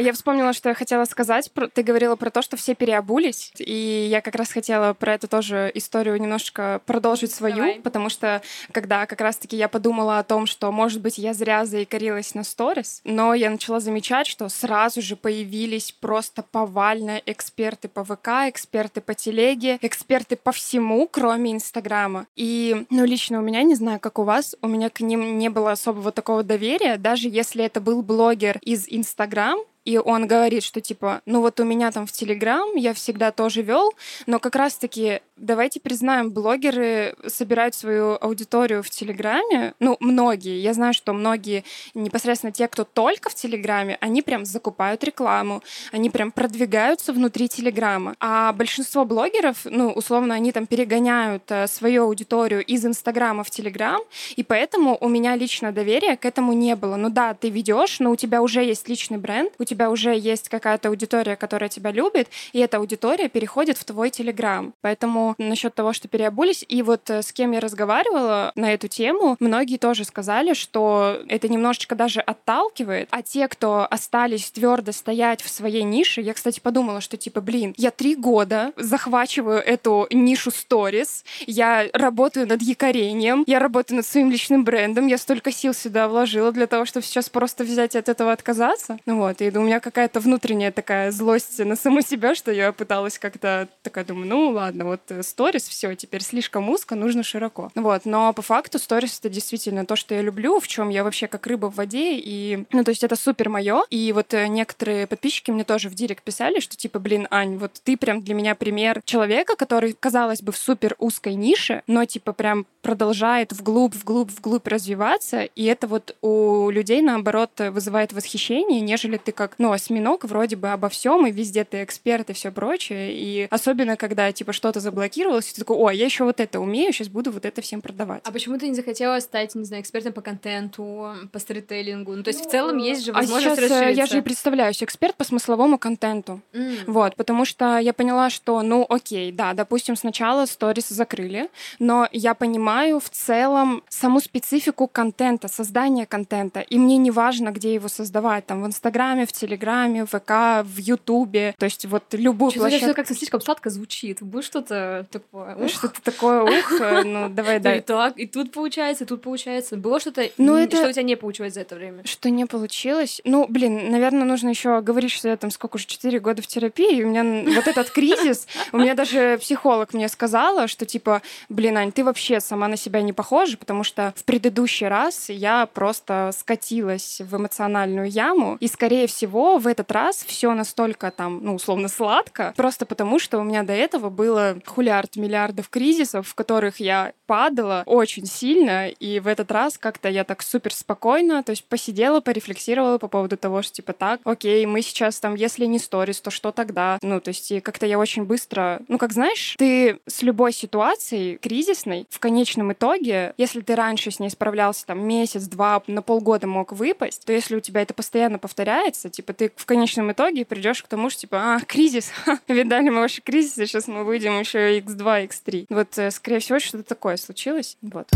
Я вспомнила, что я хотела сказать. Ты говорила про то, что все переобулись, и я как раз хотела про эту тоже историю немножечко продолжить свою, Давай. потому что когда как раз-таки я подумала о том, что, может быть, я зря заикарилась на сторис, но я начала замечать, что сразу же появились просто повально эксперты по ВК, эксперты по телеге, эксперты по всему, кроме Инстаграма. И, ну, лично у меня, не знаю, как у вас, у меня к ним не было особого такого доверия, даже если это был блогер из Инстаграм, и он говорит, что типа, ну вот у меня там в Телеграм я всегда тоже вел, но как раз-таки давайте признаем, блогеры собирают свою аудиторию в Телеграме, ну многие, я знаю, что многие непосредственно те, кто только в Телеграме, они прям закупают рекламу, они прям продвигаются внутри Телеграма, а большинство блогеров, ну условно, они там перегоняют э, свою аудиторию из Инстаграма в Телеграм, и поэтому у меня лично доверия к этому не было. Ну да, ты ведешь, но у тебя уже есть личный бренд, у тебя уже есть какая-то аудитория, которая тебя любит, и эта аудитория переходит в твой Телеграм. Поэтому насчет того, что переобулись, и вот э, с кем я разговаривала на эту тему, многие тоже сказали, что это немножечко даже отталкивает, а те, кто остались твердо стоять в своей нише, я, кстати, подумала, что типа, блин, я три года захвачиваю эту нишу сторис, я работаю над якорением, я работаю над своим личным брендом, я столько сил сюда вложила для того, чтобы сейчас просто взять от этого отказаться. Ну вот, и у меня какая-то внутренняя такая злость на саму себя, что я пыталась как-то такая думаю, ну ладно, вот э, сторис, все, теперь слишком узко, нужно широко. Вот, но по факту сторис это действительно то, что я люблю, в чем я вообще как рыба в воде, и, ну, то есть это супер мое. И вот э, некоторые подписчики мне тоже в директ писали, что типа, блин, Ань, вот ты прям для меня пример человека, который, казалось бы, в супер узкой нише, но типа прям продолжает вглубь, вглубь, вглубь развиваться, и это вот у людей, наоборот, вызывает восхищение, нежели ты как, ну, осьминог вроде бы обо всем, и везде ты эксперт и все прочее, и особенно, когда, типа, что-то заблокировалось, и ты такой, о, я еще вот это умею, сейчас буду вот это всем продавать. А почему ты не захотела стать, не знаю, экспертом по контенту, по сторителлингу? Ну, то есть в целом есть же возможность а сейчас расшириться. я же и представляюсь, эксперт по смысловому контенту. Mm. Вот, потому что я поняла, что, ну, окей, да, допустим, сначала сторис закрыли, но я понимаю в целом саму специфику контента, создания контента, и мне не важно, где его создавать, там, в Инстаграме, в Телеграме, в ВК, в Ютубе, то есть вот любую Что-то площадку. как-то слишком сладко звучит. Будет что-то такое. Ух. Что-то такое, ух, э, ну давай, да. И так, и тут получается, и тут получается. Было что-то, ну, это... что у тебя не получилось за это время? Что не получилось? Ну, блин, наверное, нужно еще говорить, что я там сколько уже, 4 года в терапии, и у меня вот этот кризис, у меня даже психолог мне сказала, что типа, блин, Ань, ты вообще сама на себя не похожа, потому что в предыдущий раз я просто скатилась в эмоциональную яму, и, скорее всего, в этот раз все настолько там, ну, условно, сладко, просто потому что у меня до этого было хулиард миллиардов кризисов, в которых я падала очень сильно, и в этот раз как-то я так супер спокойно, то есть посидела, порефлексировала по поводу того, что типа так, окей, мы сейчас там, если не сторис, то что тогда? Ну, то есть и как-то я очень быстро, ну, как знаешь, ты с любой ситуацией кризисной в конечном итоге, если ты раньше с ней справлялся там месяц, два, на полгода мог выпасть, то если у тебя это постоянно повторяется, типа ты в конечном итоге придешь к тому, что типа, а, кризис, видали мы ваши кризисы, сейчас мы выйдем еще x2, x3. Вот, э, скорее всего, что-то такое случилось. Вот.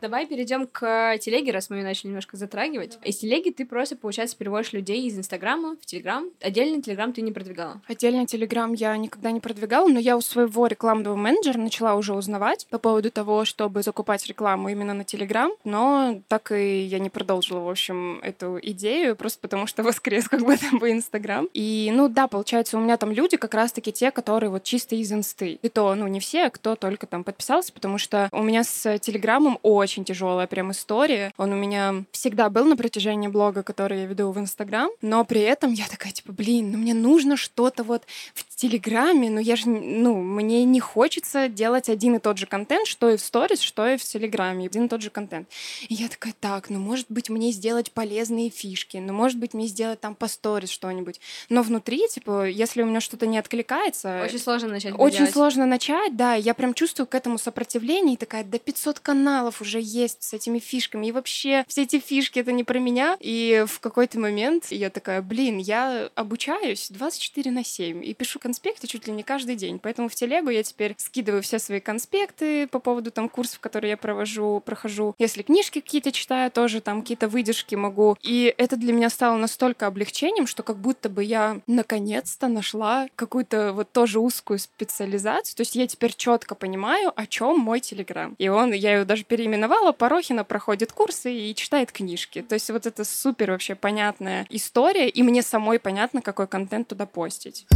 Давай перейдем к телеге, раз мы ее начали немножко затрагивать. Из телеги ты просто, получается, переводишь людей из Инстаграма в Телеграм. Отдельный Телеграм ты не продвигала? Отдельный Телеграм я никогда не продвигала, но я у своего рекламного менеджера начала уже узнавать по поводу того, чтобы закупать рекламу именно на Телеграм, но так и я не продолжила, в общем, эту идею, просто потому что воскрес как бы там бы Инстаграм. И, ну да, получается, у меня там люди как раз-таки те, которые вот чисто из Инсты. И то, ну, не все, а кто только там подписался, потому что у меня с Телеграмом очень очень тяжелая прям история. Он у меня всегда был на протяжении блога, который я веду в Инстаграм, но при этом я такая, типа, блин, ну мне нужно что-то вот в Телеграме, но я же, ну, мне не хочется делать один и тот же контент, что и в сторис, что и в Телеграме, один и тот же контент. И я такая, так, ну, может быть, мне сделать полезные фишки, ну, может быть, мне сделать там по сторис что-нибудь. Но внутри, типа, если у меня что-то не откликается... Очень сложно начать. Очень делать. сложно начать, да. Я прям чувствую к этому сопротивление и такая, да 500 каналов уже есть с этими фишками. И вообще все эти фишки — это не про меня. И в какой-то момент я такая, блин, я обучаюсь 24 на 7 и пишу конспекты чуть ли не каждый день. Поэтому в телегу я теперь скидываю все свои конспекты по поводу там курсов, которые я провожу, прохожу. Если книжки какие-то читаю, тоже там какие-то выдержки могу. И это для меня стало настолько облегчением, что как будто бы я наконец-то нашла какую-то вот тоже узкую специализацию. То есть я теперь четко понимаю, о чем мой Телеграм. И он, я его даже переименовала, Порохина проходит курсы и читает книжки. То есть вот это супер вообще понятная история, и мне самой понятно, какой контент туда постить.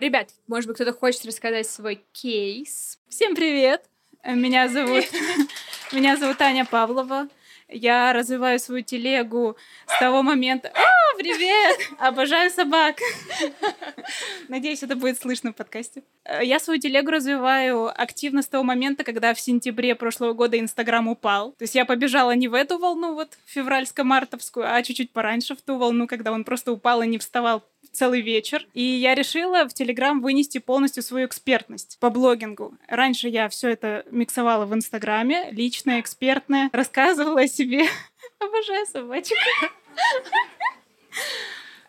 Ребят, может быть, кто-то хочет рассказать свой кейс? Всем привет! Меня зовут, меня зовут Аня Павлова. Я развиваю свою телегу с того момента... О, привет! Обожаю собак! Надеюсь, это будет слышно в подкасте. Я свою телегу развиваю активно с того момента, когда в сентябре прошлого года Инстаграм упал. То есть я побежала не в эту волну, вот февральско-мартовскую, а чуть-чуть пораньше в ту волну, когда он просто упал и не вставал целый вечер. И я решила в Телеграм вынести полностью свою экспертность по блогингу. Раньше я все это миксовала в Инстаграме, личное, экспертное, рассказывала о себе. Обожаю собачек.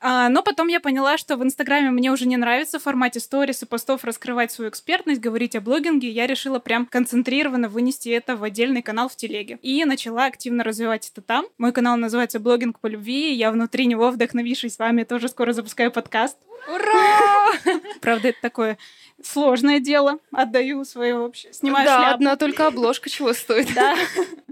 А, но потом я поняла, что в Инстаграме мне уже не нравится в формате сторис и постов раскрывать свою экспертность, говорить о блогинге. Я решила прям концентрированно вынести это в отдельный канал в телеге. И начала активно развивать это там. Мой канал называется «Блогинг по любви». Я внутри него, вдохновившись вами, тоже скоро запускаю подкаст. Ура! Правда, это такое сложное дело. Отдаю свое вообще. Снимаю да, шляпу. одна только обложка чего стоит. Да.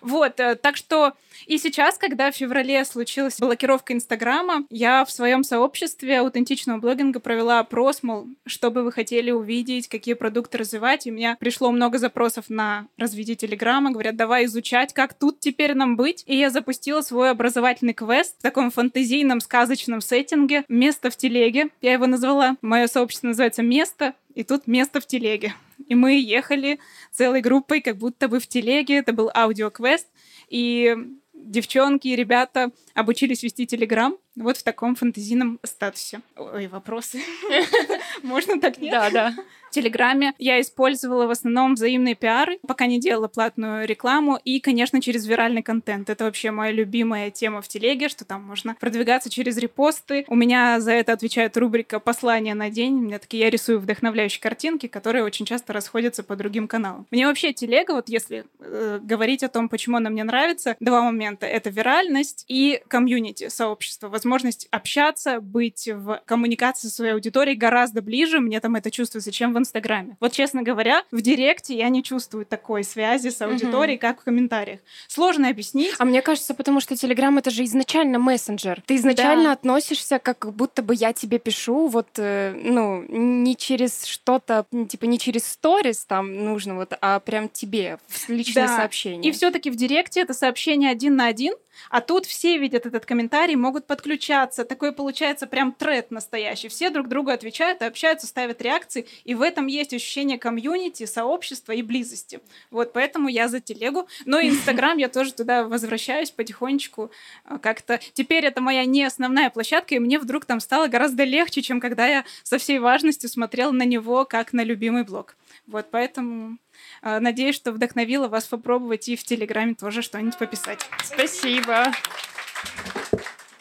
Вот, э, так что и сейчас, когда в феврале случилась блокировка Инстаграма, я в своем сообществе аутентичного блогинга провела опрос, мол, что бы вы хотели увидеть, какие продукты развивать. И у меня пришло много запросов на развитие Телеграма. Говорят, давай изучать, как тут теперь нам быть. И я запустила свой образовательный квест в таком фантазийном, сказочном сеттинге «Место в телеге». Я его назвала. Мое сообщество называется «Место», и тут место в телеге. И мы ехали целой группой, как будто бы в телеге. Это был аудиоквест. И девчонки и ребята обучились вести Телеграм вот в таком фантазийном статусе. Ой, вопросы. Можно так, нет? Да, да. В Телеграме я использовала в основном взаимные пиары, пока не делала платную рекламу, и, конечно, через виральный контент. Это вообще моя любимая тема в Телеге, что там можно продвигаться через репосты. У меня за это отвечает рубрика «Послание на день». У меня такие, я рисую вдохновляющие картинки, которые очень часто расходятся по другим каналам. Мне вообще Телега, вот если э, говорить о том, почему она мне нравится, два момента. Это виральность и комьюнити, сообщество, возможность общаться, быть в коммуникации со своей аудиторией гораздо ближе. Мне там это чувствуется, чем в Инстаграме. Вот, честно говоря, в Директе я не чувствую такой связи с аудиторией, как в комментариях. Сложно объяснить. А мне кажется, потому что Телеграм это же изначально мессенджер. Ты изначально Да. относишься, как будто бы я тебе пишу, вот, э, ну, не через что-то, типа не через сторис там нужно, вот, а прям тебе в личное Да. сообщение. И все-таки в Директе это сообщение один на один, а тут все видят этот комментарий, могут подключаться. Такой получается прям тред настоящий. Все друг другу отвечают общаются, ставят реакции. И в этом есть ощущение комьюнити, сообщества и близости. Вот поэтому я за телегу. Но Инстаграм я тоже туда возвращаюсь потихонечку. а, Как-то теперь это моя не основная площадка, и мне вдруг там стало гораздо легче, чем когда я со всей важностью смотрела на него как на любимый блог. Вот поэтому Надеюсь, что вдохновила вас попробовать и в Телеграме тоже что-нибудь пописать. Спасибо.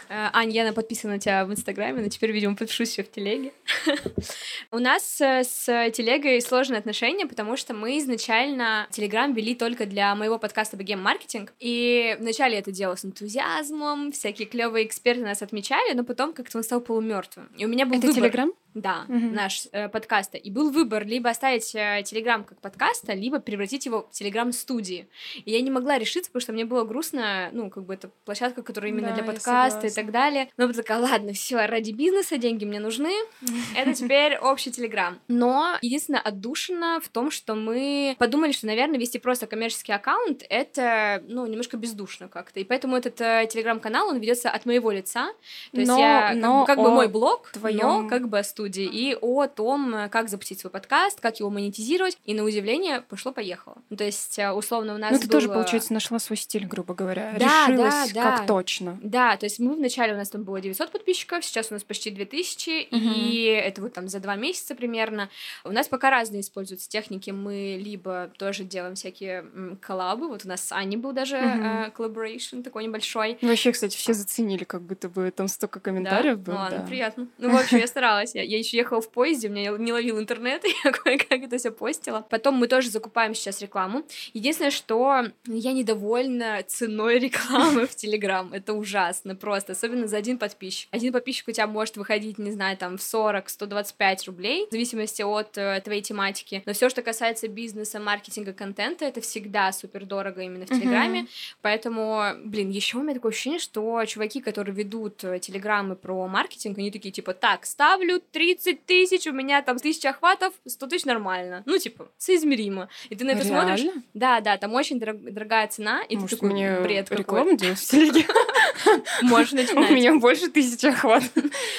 Э, Ань, я на- подписана на тебя в Инстаграме, но теперь, видимо, подпишусь еще в Телеге. У нас э, с Телегой сложные отношения, потому что мы изначально Телеграм вели только для моего подкаста «Богем маркетинг», и вначале я это делала с энтузиазмом, всякие клевые эксперты нас отмечали, но потом как-то он стал полумертвым. И у меня был Это. Телеграм? Да, Мгм. наш э, подкаста. И был выбор либо оставить э, Телеграм как подкаста, либо превратить его в Телеграм-студии. И я не могла решиться, потому что мне было грустно, ну, как бы это площадка, которая именно Да, для я подкаста и так далее. Но вот такая, ладно, все, ради бизнеса деньги мне нужны. Это теперь общий Телеграм. Но единственное отдушина в том, что мы подумали, что, наверное, вести просто коммерческий аккаунт — это, ну, немножко бездушно как-то. И поэтому этот э, Телеграм-канал, он ведется от моего лица. То есть Но- я, как, но бы, как бы о мой блог, но твоём как бы о студии. и о том, как запустить свой подкаст, как его монетизировать, и на удивление пошло-поехало. Ну, то есть, э, условно, у нас Ну, ты было... тоже, получается, нашла свой стиль, грубо говоря. Да, Решилась да, как да. точно. Да, то есть мы вначале у нас там было 900 подписчиков, сейчас у нас почти 2000, и это вот там за два месяца примерно. У нас пока разные используются техники. Мы либо тоже делаем всякие коллабы, вот у нас с Аней был даже Мгм. э, collaboration такой небольшой. Вообще, кстати, все заценили, как будто бы там столько комментариев да? было. Ну ладно, да. приятно. Ну, в общем, я старалась. Я, я еще ехала в поезде, у меня не ловил интернет, и я кое-как это все постила. Потом мы тоже закупаем сейчас рекламу. Единственное, что я недовольна ценой рекламы в Телеграм. Это ужасно просто, особенно за один подписчик. Один подписчик у тебя может выходить, не знаю, там в 40-125 рублей, в зависимости от э, твоей тематики. Но все, что касается бизнеса, маркетинга, контента, это всегда супер дорого именно в. Телеграме. Поэтому, блин, еще у меня такое ощущение, что чуваки, которые ведут э, телеграммы про маркетинг, они такие, типа, так, ставлю 30 тысяч, у меня там тысяча охватов, 100 тысяч нормально. Ну, типа, соизмеримо. И ты на это смотришь, Реально? да, да, там очень дорог- дорогая цена, и Может, ты такой, мне бред какой. рекламу делать в телеге? У начинать. меня больше тысячи охват.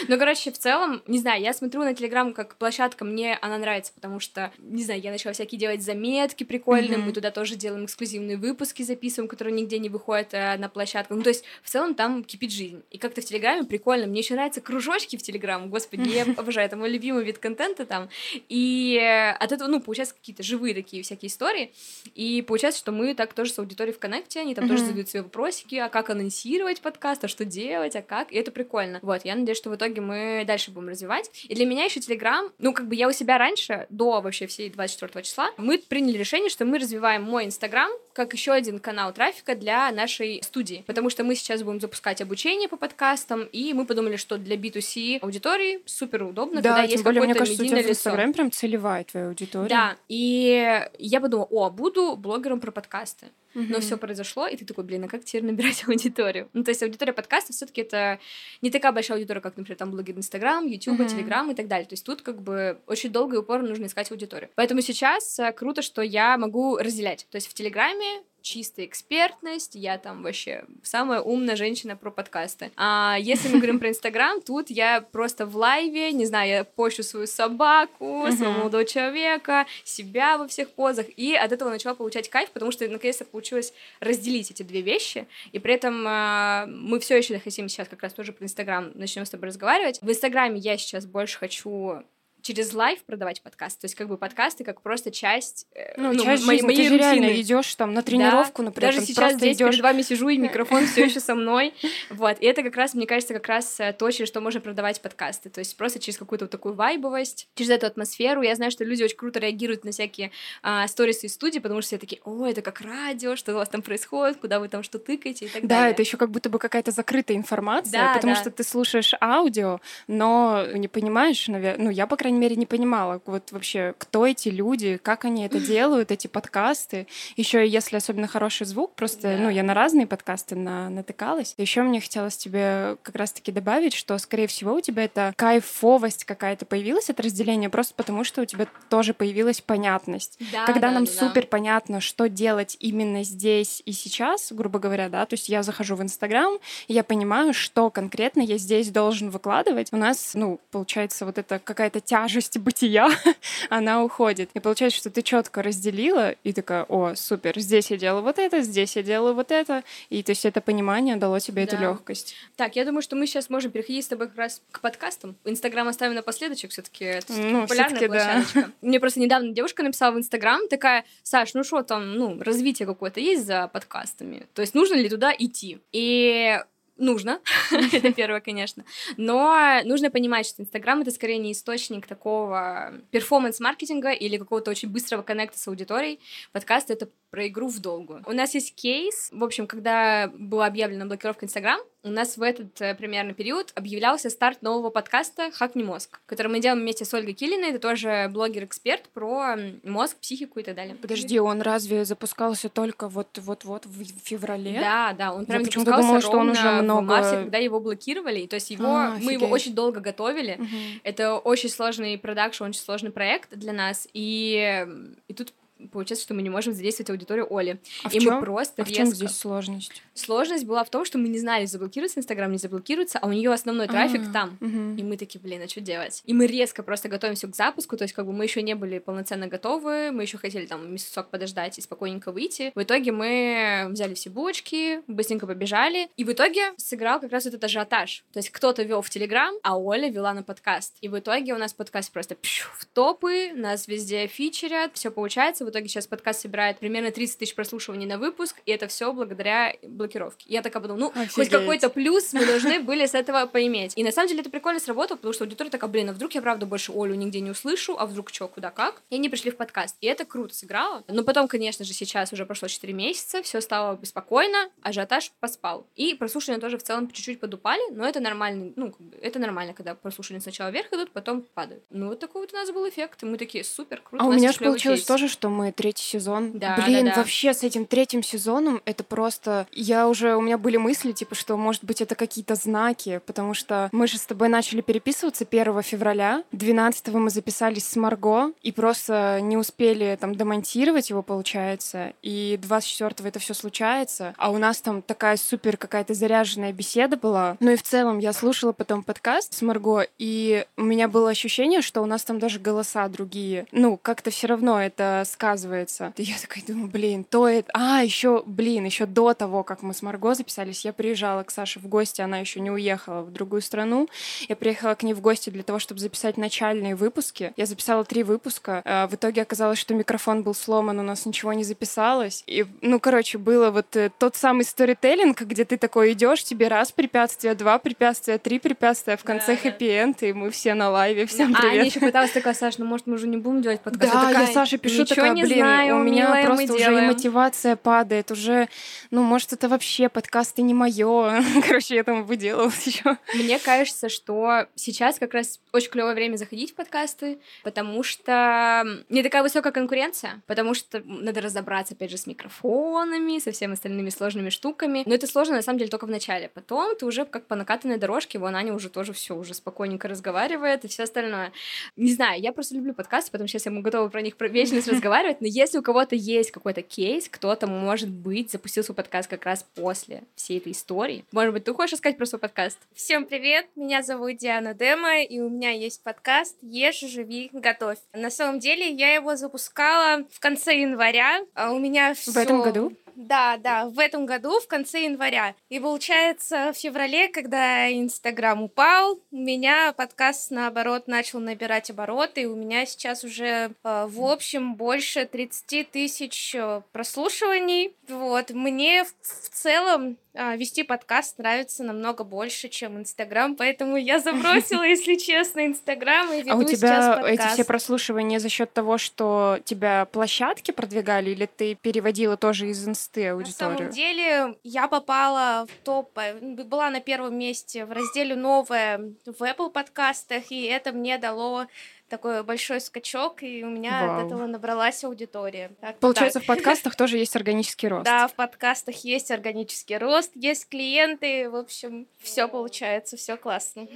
Ну, короче, в целом, не знаю, я смотрю на Телеграм как площадка, мне она нравится, потому что, не знаю, я начала всякие делать заметки прикольные, мы туда тоже делаем эксклюзивные выпуски, записываем, которые нигде не выходят э, на площадках. Ну, то есть, в целом, там кипит жизнь. И как-то в Телеграме прикольно. Мне еще нравятся кружочки в Телеграм, господи, я обожаю, это мой любимый вид контента там. И от этого, ну, получаются какие-то живые такие всякие истории. И получается, что мы так тоже с аудиторией в коннекте, они там тоже задают свои вопросики, а как анонсировать подкаст, а что делать, а как, и это прикольно. Вот, я надеюсь, что в итоге мы дальше будем развивать. И для меня еще Телеграм, ну, как бы я у себя раньше, до вообще всей 24 числа, мы приняли решение, что мы развиваем мой Инстаграм как еще один канал трафика для нашей студии, потому что мы сейчас будем запускать обучение по подкастам, и мы подумали, что для B2C аудитории супер удобно, когда Да, есть тем более, мне кажется, у тебя в. Инстаграме прям целевая твоя аудитория. Да, и я подумала, о, буду блогером про подкасты. Но Мгм. все произошло, и ты такой, блин, а как теперь набирать аудиторию? Ну, то есть аудитория подкаста все таки это не такая большая аудитория, как, например, там блогер Инстаграм, Ютуба, Мгм. Телеграм и так далее. То есть тут как бы очень долго и упорно нужно искать аудиторию. Поэтому сейчас э, круто, что я могу разделять. То есть в Телеграме чистая экспертность, я там вообще самая умная женщина про подкасты. А если мы говорим про Инстаграм, тут я просто в лайве, не знаю, я пощу свою собаку, своего молодого человека, себя во всех позах, и от этого начала получать кайф, потому что наконец-то получилось разделить эти две вещи, и при этом а, мы все еще хотим сейчас как раз тоже про Инстаграм начнем с тобой разговаривать. В Инстаграме я сейчас больше хочу через лайв продавать подкаст, то есть как бы подкасты как просто часть, э, Ну, ну, часть моей, жизни. моей ты же реально рутины. идешь там на тренировку, Да, например, Даже сейчас здесь идешь. перед вами сижу, и микрофон все еще со мной. Вот. И это как раз, мне кажется, как раз э, то, через что можно продавать подкасты. То есть просто через какую-то вот такую вайбовость, через эту атмосферу. Я знаю, что люди очень круто реагируют на всякие а, сторисы из студии, потому что все такие, о, это как радио, что у вас там происходит, куда вы там что тыкаете и так Да, далее. это еще как будто бы какая-то закрытая информация, Да, потому да. что ты слушаешь аудио, но не понимаешь, наверное, ну я, по крайней мере, не понимала, вот вообще, кто эти люди, как они это делают, эти подкасты. Еще если особенно хороший звук, просто, Да. ну, я на разные подкасты на, натыкалась. Еще мне хотелось тебе как раз-таки добавить, что, скорее всего, у тебя это кайфовость какая-то появилась от разделения, просто потому что у тебя тоже появилась понятность Да, когда да, нам да, супер понятно, что делать именно здесь и сейчас, грубо говоря, да, то есть я захожу в Инстаграм, я понимаю, что конкретно я здесь должен выкладывать. У нас, ну, получается, вот эта какая-то тяжесть бытия, она уходит. И получается, что ты четко разделила и такая, о, супер, здесь я делаю вот это, здесь я делаю вот это, и то есть это понимание дало тебе эту Да. легкость. Так, я думаю, что мы сейчас можем переходить с тобой как раз к подкастам. Инстаграм оставим напоследочек, все-таки это Ну, популярная да. площадочка. Мне просто недавно девушка написала в Инстаграм, такая, Саш, ну что там, ну, развитие какое-то есть за подкастами? То есть нужно ли туда идти? И нужно, это первое, конечно. Но нужно понимать, что Инстаграм это скорее не источник такого перформанс-маркетинга или какого-то очень быстрого коннекта с аудиторией. Подкаст это про игру в долгу. У нас есть кейс, в общем, когда была объявлена блокировка Инстаграм, у нас в этот э, примерно период объявлялся старт нового подкаста «Хакни мозг», который мы делаем вместе с Ольгой Килиной, это тоже блогер-эксперт про мозг, психику и так далее. Подожди, он разве запускался только вот-вот-вот в феврале? Да, да, он прям Я запускался думала, что он уже в много- марте, когда его блокировали, и то есть его, А, мы его очень долго готовили, Мгм. это очень сложный продакшн, очень сложный проект для нас, и, и тут получается, что мы не можем задействовать аудиторию Оли. А и мы просто А в чем резко... здесь сложность? Сложность была в том, что мы не знали, заблокируется Инстаграм, не заблокируется, а у нее основной трафик А, там. мгм. И мы такие, блин, а что делать? И мы резко просто готовимся к запуску, то есть как бы мы еще не были полноценно готовы, мы еще хотели там месяцок подождать и спокойненько выйти. В итоге мы взяли все булочки, быстренько побежали, и в итоге сыграл как раз этот ажиотаж. То есть кто-то вел в Телеграм, а Оля вела на подкаст. И в итоге у нас подкаст просто пшу, в топы, нас везде фичерят, все получается. В итоге сейчас подкаст собирает примерно 30 тысяч прослушиваний на выпуск, и это все благодаря блокировке. Я такая подумала, ну, хоть Офигеть. какой-то плюс мы должны были с этого поиметь. И на самом деле это прикольно сработало, потому что аудитория такая, блин, а вдруг я правда больше Олю нигде не услышу, а вдруг что, куда, как? И они пришли в подкаст. И это круто сыграло. Но потом, конечно же, сейчас уже прошло 4 месяца, все стало беспокойно, ажиотаж поспал. И прослушивания тоже в целом чуть-чуть подупали, но это нормально, ну, это нормально, когда прослушивания сначала вверх идут, потом падают. Ну, вот такой вот у нас был эффект, и мы такие, супер, круто. А у нас меня же получилось кейс». тоже, что мы третий сезон. Да, Блин, да, да. вообще с этим третьим сезоном это просто... Я уже... У меня были мысли, типа, что, может быть, это какие-то знаки, потому что мы же с тобой начали переписываться 1 февраля, 12 мы записались с Марго, и просто не успели там демонтировать его, получается, и 24 это все случается, а у нас там такая супер какая-то заряженная беседа была. Ну и в целом я слушала потом подкаст с Марго, и у меня было ощущение, что у нас там даже голоса другие. Ну, как-то все равно это сказывается. И я такая думаю, блин, то это... А, еще, блин, еще до того, как мы с Марго записались, я приезжала к Саше в гости, она еще не уехала в другую страну. Я приехала к ней в гости для того, чтобы записать начальные выпуски. Я записала три выпуска. А, В итоге оказалось, что микрофон был сломан, у нас ничего не записалось. И, ну, короче, было вот э, тот самый сторителлинг, где ты такой идешь, тебе раз препятствие, два препятствия, три препятствия, а в конце Да, хэппи-энд, и мы все на лайве. Всем а, привет. они еще пыталась такая, Саш, ну может мы уже не будем делать подкаст? Да, такая, я Саше пишу, «Ничего такая, не блин, знаю, у меня милая, просто уже и делаем». мотивация падает, уже, ну, может, это вообще подкасты не мое. Короче, я там выделалась еще. Мне кажется, что сейчас как раз очень клевое время заходить в подкасты, потому что не такая высокая конкуренция, потому что надо разобраться, опять же, с микрофонами, со всеми остальными сложными штуками. Но это сложно, на самом деле, только в начале. Потом ты уже как по накатанной дорожке, вон Аня уже тоже все уже спокойненько разговаривает и все остальное. Не знаю, я просто люблю подкасты, потому что сейчас я готова про них про вечность разговаривать, но если у кого-то есть какой-то кейс, кто-то, может быть, запустил свой подкаст как раз после всей этой истории. Может быть, ты хочешь рассказать про свой подкаст? Всем привет, меня зовут Диана Дема, и у меня есть подкаст «Ешь, живи, готовь». На самом деле я его запускала в конце января, а у меня В этом году? Да, да, в этом году, в конце января. И получается, в феврале, когда Инстаграм упал, у меня подкаст, наоборот, начал набирать обороты, и у меня сейчас уже, э, в общем, больше 30 тысяч э, прослушиваний. Вот, мне в, в целом вести подкаст нравится намного больше, чем Инстаграм, поэтому я забросила, если честно, Инстаграм и веду А у тебя эти все прослушивания за счет того, что тебя площадки продвигали, или ты переводила тоже из инсты На аудиторию? самом деле, я попала в топ, э, была на первом месте в разделе «Новое» в Apple подкастах, и это мне дало такой большой скачок, и у меня Вау. от этого набралась аудитория. Так, Получается, так. в подкастах тоже есть органический рост. Да, в подкастах есть органический рост, есть клиенты, в общем, все получается, все классно.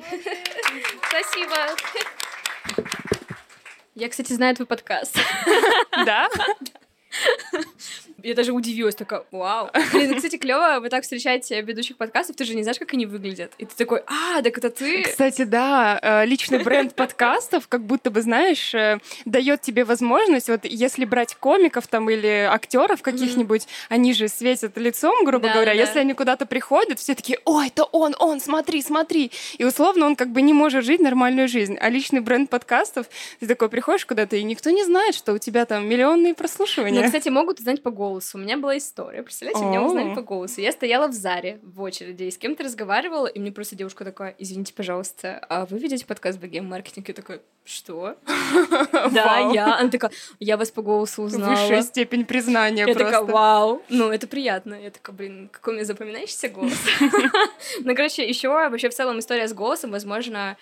Спасибо. Я, кстати, знаю твой подкаст. Да? Я даже удивилась, такая, вау. Блин, ну, кстати, клево, вы так встречаете ведущих подкастов, ты же не знаешь, как они выглядят. И ты такой, а, так это ты? Кстати, да, э, личный бренд подкастов, как будто бы, знаешь, дает тебе возможность, вот если брать комиков там или актеров каких-нибудь, они же светят лицом, грубо Да, говоря, да. если они куда-то приходят, все такие, ой, это он, он, смотри, смотри. И условно он как бы не может жить нормальную жизнь. А личный бренд подкастов, ты такой приходишь куда-то, и никто не знает, что у тебя там миллионные прослушивания. Ну, кстати, могут узнать по голосу. У меня была история. Представляете, меня узнали по голосу. Я стояла в Заре в очереди и с кем-то разговаривала, и мне просто девушка такая, извините, пожалуйста, а вы ведете подкаст «Богем маркетинг?» Я такая, что? Да, я. Она такая, я вас по голосу узнала. Высшая степень признания Я просто. такая, вау. Ну, это приятно. Я такая, блин, какой у меня запоминающийся голос. Ну, короче, еще вообще в целом история с голосом, возможно,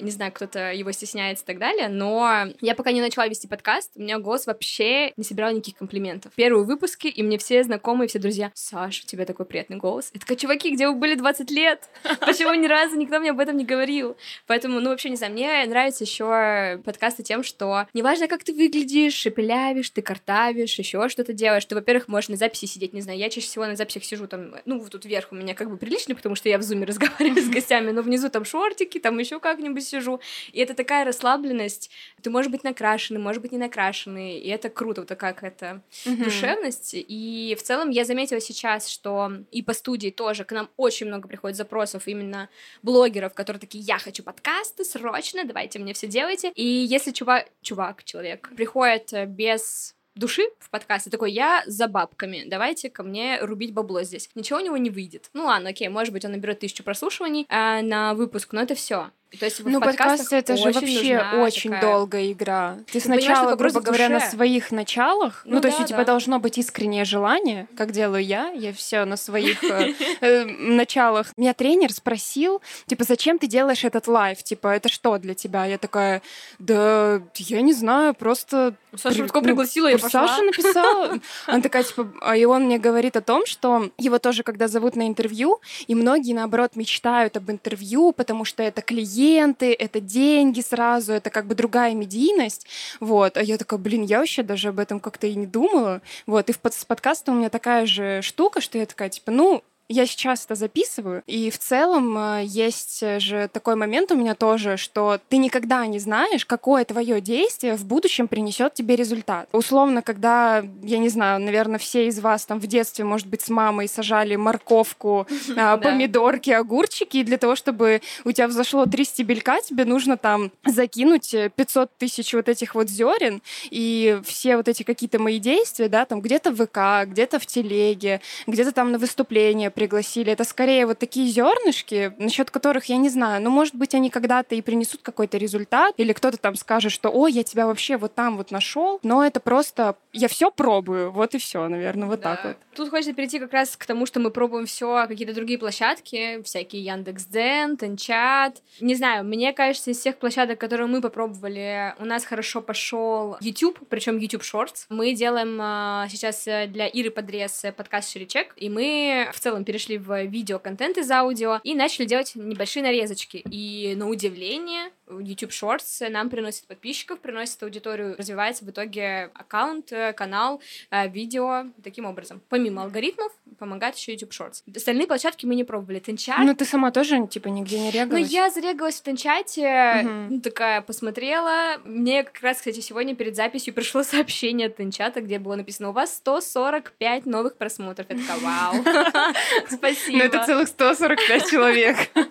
не знаю, кто-то его стесняется и так далее, но я пока не начала вести подкаст, у меня голос вообще не собирал никаких комплиментов. Первые выпуски, и мне все знакомые, все друзья, Саша, у тебя такой приятный голос. Я такая, чуваки, где вы были 20 лет? Почему ни разу никто мне об этом не говорил? Поэтому, ну, вообще, не знаю, мне нравится еще подкасты тем, что неважно, как ты выглядишь, шепелявишь, ты картавишь, еще что-то делаешь, ты, во-первых, можешь на записи сидеть, не знаю, я чаще всего на записях сижу там, ну, вот тут вверх у меня как бы прилично, потому что я в зуме разговариваю с гостями, но внизу там шортики, там еще как-нибудь сижу, и это такая расслабленность, ты можешь быть накрашенный, может быть не накрашенный, и это круто, вот такая какая-то Мгм. душевность, и в целом я заметила сейчас, что и по студии тоже к нам очень много приходит запросов именно блогеров, которые такие, я хочу подкасты, срочно, давайте мне все делайте, и если чувак, чувак, человек, приходит э, без души в подкасте, такой, я за бабками, давайте ко мне рубить бабло здесь. Ничего у него не выйдет. Ну ладно, окей, может быть, он наберет тысячу прослушиваний а, на выпуск, но это все. То есть Ну, подкасты это же вообще очень такая- долгая игра. Ты понимаешь, сначала, грубо говоря, на своих началах, ну, Ну то есть да, у тебя да. должно быть искреннее желание, как делаю я, я все на своих э, э, началах. Меня тренер спросил, типа, зачем ты делаешь этот лайв? Типа, это что для тебя? Я такая, да, я не знаю, просто Саша Рудко ну, пригласила, я пошла. Саша написала. Она такая, типа, а и он мне говорит о том, что его тоже, когда зовут на интервью, и многие, наоборот, мечтают об интервью, потому что это клиенты, это деньги сразу, это как бы другая медийность. Вот. А я такая, блин, я вообще даже об этом как-то и не думала. Вот. И в под- с подкастом у меня такая же штука, что я такая, типа, ну, я сейчас это записываю, и в целом э, есть же такой момент у меня тоже, что ты никогда не знаешь, какое твое действие в будущем принесет тебе результат. Условно, когда, я не знаю, наверное, все из вас там в детстве, может быть, с мамой сажали морковку, а, помидорки, огурчики, и для того, чтобы у тебя взошло три стебелька, тебе нужно там закинуть э, 500 тысяч вот этих вот зерен, и все вот эти какие-то мои действия, да, там где-то в ВК, где-то в телеге, где-то там на выступление пригласили. Это скорее вот такие зернышки, насчет которых я не знаю, ну, может быть, они когда-то и принесут какой-то результат, или кто-то там скажет, что, о, я тебя вообще вот там вот нашел, но это просто, я все пробую, вот и все, наверное, вот так Да. вот. Тут хочется перейти как раз к тому, что мы пробуем все какие-то другие площадки, всякие Яндекс.Дзен, Тенчат. Не знаю, мне кажется, из всех площадок, которые мы попробовали, у нас хорошо пошел YouTube, причем YouTube Shorts. Мы делаем а, сейчас э, для Иры Подрез э, подкаст Ширичек, и мы в целом перешли в видеоконтент из аудио и начали делать небольшие нарезочки. И на удивление YouTube Shorts нам приносит подписчиков, приносит аудиторию, развивается в итоге аккаунт, канал, э, видео таким образом. Помимо алгоритмов, помогает еще YouTube Shorts. Остальные площадки мы не пробовали. Тенчат. Ну, ты сама тоже, типа, нигде не Ну, регалась? я зарегалась в Тенчате, ну, такая посмотрела. Мне как раз, кстати, сегодня перед записью пришло сообщение от Тенчата, где было написано, у вас 145 новых просмотров. Я такая, вау, спасибо. Ну, это целых 145 человек.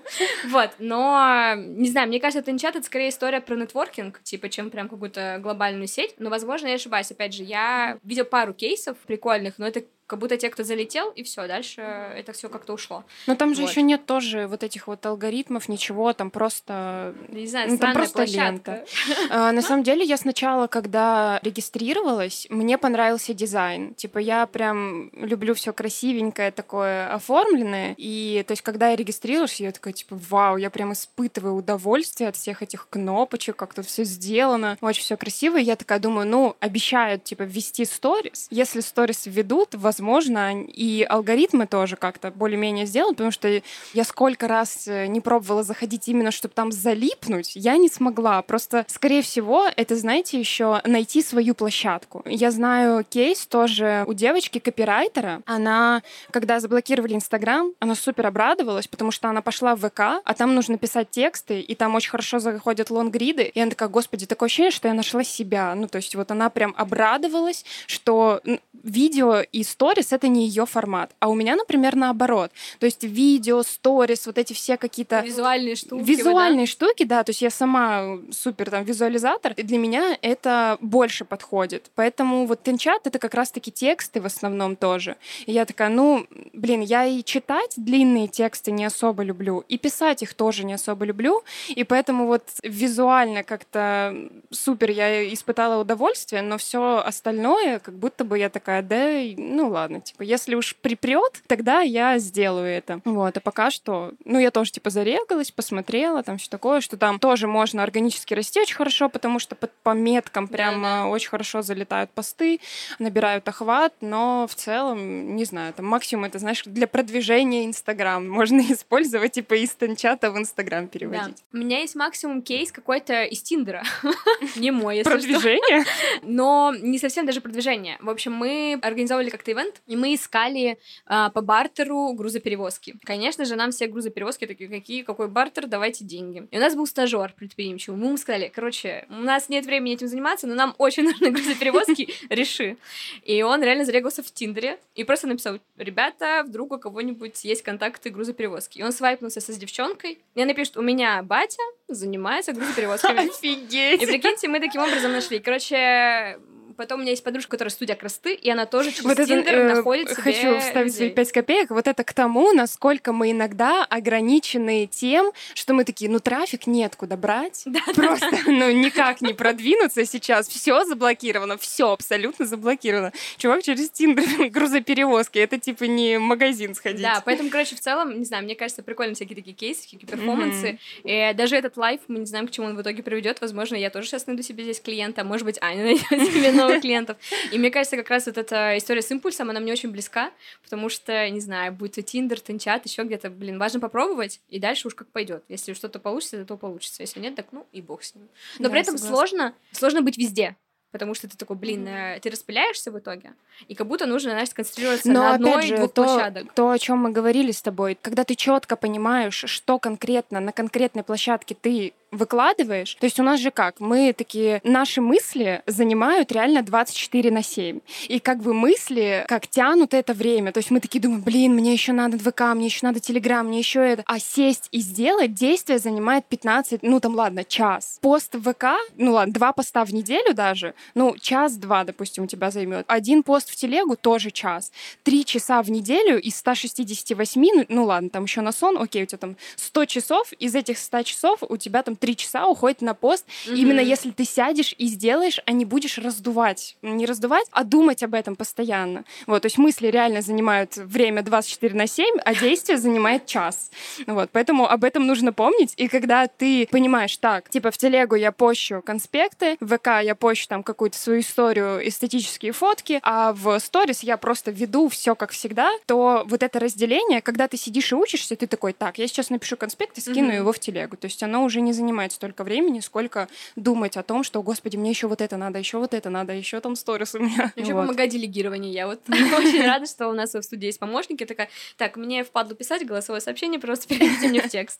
Вот, но, не знаю, мне кажется, Тенчат — это скорее история про нетворкинг, типа, чем прям какую-то глобальную сеть. Но, возможно, я ошибаюсь. Опять же, я видела пару кейсов прикольных, но это как будто те, кто залетел, и все, дальше это все как-то ушло. Но там же Вот. еще нет тоже вот этих вот алгоритмов, ничего, там просто... Не знаю, Ну, там просто площадка. А, На самом деле, я сначала, когда регистрировалась, мне понравился дизайн. Типа, я прям люблю все красивенькое, такое оформленное. И, то есть, когда я регистрировалась, я такая, типа, вау, я прям испытываю удовольствие от всех этих кнопочек, как тут все сделано. Очень все красиво. И я такая думаю, ну, обещают, типа, ввести сторис. Если сторис введут, возможно, они- и алгоритмы тоже как-то более-менее сделают, потому что я сколько раз э, не пробовала заходить именно, чтобы там залипнуть, я не смогла. Просто, скорее всего, это, знаете, еще найти свою площадку. Я знаю кейс тоже у девочки-копирайтера. Она, когда заблокировали Инстаграм, она супер обрадовалась, потому что она пошла в ВК, а там нужно писать тексты, и там очень хорошо заходят лонгриды. И она такая, господи, такое ощущение, что я нашла себя. Ну, то есть вот она прям обрадовалась, что видео и сторис — это не ее формат. А у меня, например, наоборот. То есть видео, сторис, вот эти все какие-то Визуальные штуки. Визуальные штуки, да, то есть я сама супер там визуализатор, и для меня это больше подходит. Поэтому вот тенчат — это как раз-таки тексты в основном тоже. И я такая, ну, блин, я и читать длинные тексты не особо люблю, и писать их тоже не особо люблю, и поэтому вот визуально как-то супер я испытала удовольствие, но все остальное, как будто бы я такая, да, ну ладно, типа, если уж припрет, тогда я сделаю это. Вот, а пока что, ну, я тоже, типа, зарегалась, посмотрела, там все такое, что там тоже можно органически расти очень хорошо, потому что по, по меткам прямо Да-да. очень хорошо залетают посты, набирают охват, но в целом, не знаю, там максимум это, знаешь, для продвижения Инстаграм можно использовать, типа, из Тенчата в Инстаграм Да. переводить. У меня есть максимум кейс какой-то из Тиндера. Не мой, если. Продвижение? Но не совсем даже продвижение. В общем, мы организовывали как-то ивент, и мы искали а, по бартеру грузоперевозки. Конечно же, нам все грузоперевозки такие, какие, какой бартер, давайте деньги. И у нас был стажер предприимчивый. Мы ему сказали, короче, у нас нет времени этим заниматься, но нам очень нужны грузоперевозки, реши. И он реально зарегался в Тиндере и просто написал, ребята, вдруг у кого-нибудь есть контакты грузоперевозки. И он свайпнулся с девчонкой, и она пишет, у меня батя занимается грузоперевозками. И Офигеть! прикиньте, мы таким образом нашли. Короче, потом у меня есть подружка, которая студия красоты, и она тоже через Вот это, Тиндер э, находит себе хочу вставить свои людей. пять копеек. Вот это к тому, насколько мы иногда ограничены тем, что мы такие, ну трафик нет куда брать. Просто, ну никак не продвинуться сейчас. Все заблокировано, все абсолютно заблокировано. Чувак через Тиндер грузоперевозки. Это типа не магазин сходить. Да, поэтому, короче, в целом, не знаю, мне кажется, прикольно всякие такие кейсы, всякие перформансы. И даже этот лайф, мы не знаем, к чему он в итоге приведет. Возможно, я тоже сейчас найду себе здесь клиента, может быть, Аня найдет себе новых клиентов. И мне кажется, как раз вот эта история с импульсом, она мне очень близка, потому что, не знаю, будет то Тиндер, Тенчат, еще где-то, блин, важно попробовать, и дальше уж как пойдет. Если что-то получится, то получится. Если нет, так ну и бог с ним. Но Да, при этом согласна. сложно, сложно быть везде. Потому что ты такой, блин, э, ты распыляешься в итоге, и как будто нужно, знаешь, сконцентрироваться Но на одной же, двух то, площадок. то, о чем мы говорили с тобой, когда ты четко понимаешь, что конкретно на конкретной площадке ты выкладываешь, то есть у нас же как, мы такие, наши мысли занимают реально 24 на 7. И как бы мысли как тянут это время. То есть мы такие думаем, блин, мне еще надо ВК, мне еще надо Телеграм, мне еще это. А сесть и сделать действие занимает 15, ну там ладно, час. Пост в ВК, ну ладно, два поста в неделю даже, ну час-два, допустим, у тебя займет. Один пост в телегу тоже час. Три часа в неделю из 168, ну, ну ладно, там еще на сон, окей, у тебя там 100 часов, из этих 100 часов у тебя там 3 часа уходит на пост. Именно если ты сядешь и сделаешь, а не будешь раздувать. Не раздувать, а думать об этом постоянно. Вот, то есть мысли реально занимают время 24 на 7, а действие занимает час. Вот, поэтому об этом нужно помнить. И когда ты понимаешь, так, типа в телегу я пощу конспекты, в ВК я пощу там какую-то свою историю, эстетические фотки, а в сторис я просто веду все как всегда, то вот это разделение, когда ты сидишь и учишься, ты такой, так, я сейчас напишу конспект и скину Мгм. его в телегу. То есть оно уже не занимает столько времени, сколько думать о том, что, господи, мне еще вот это надо, еще вот это надо, еще там сторис у меня. Еще Вот. помогать делегированию. Я вот очень рада, что у нас в студии есть помощники. Такая, так, мне впадло писать голосовое сообщение, просто переведите мне в текст.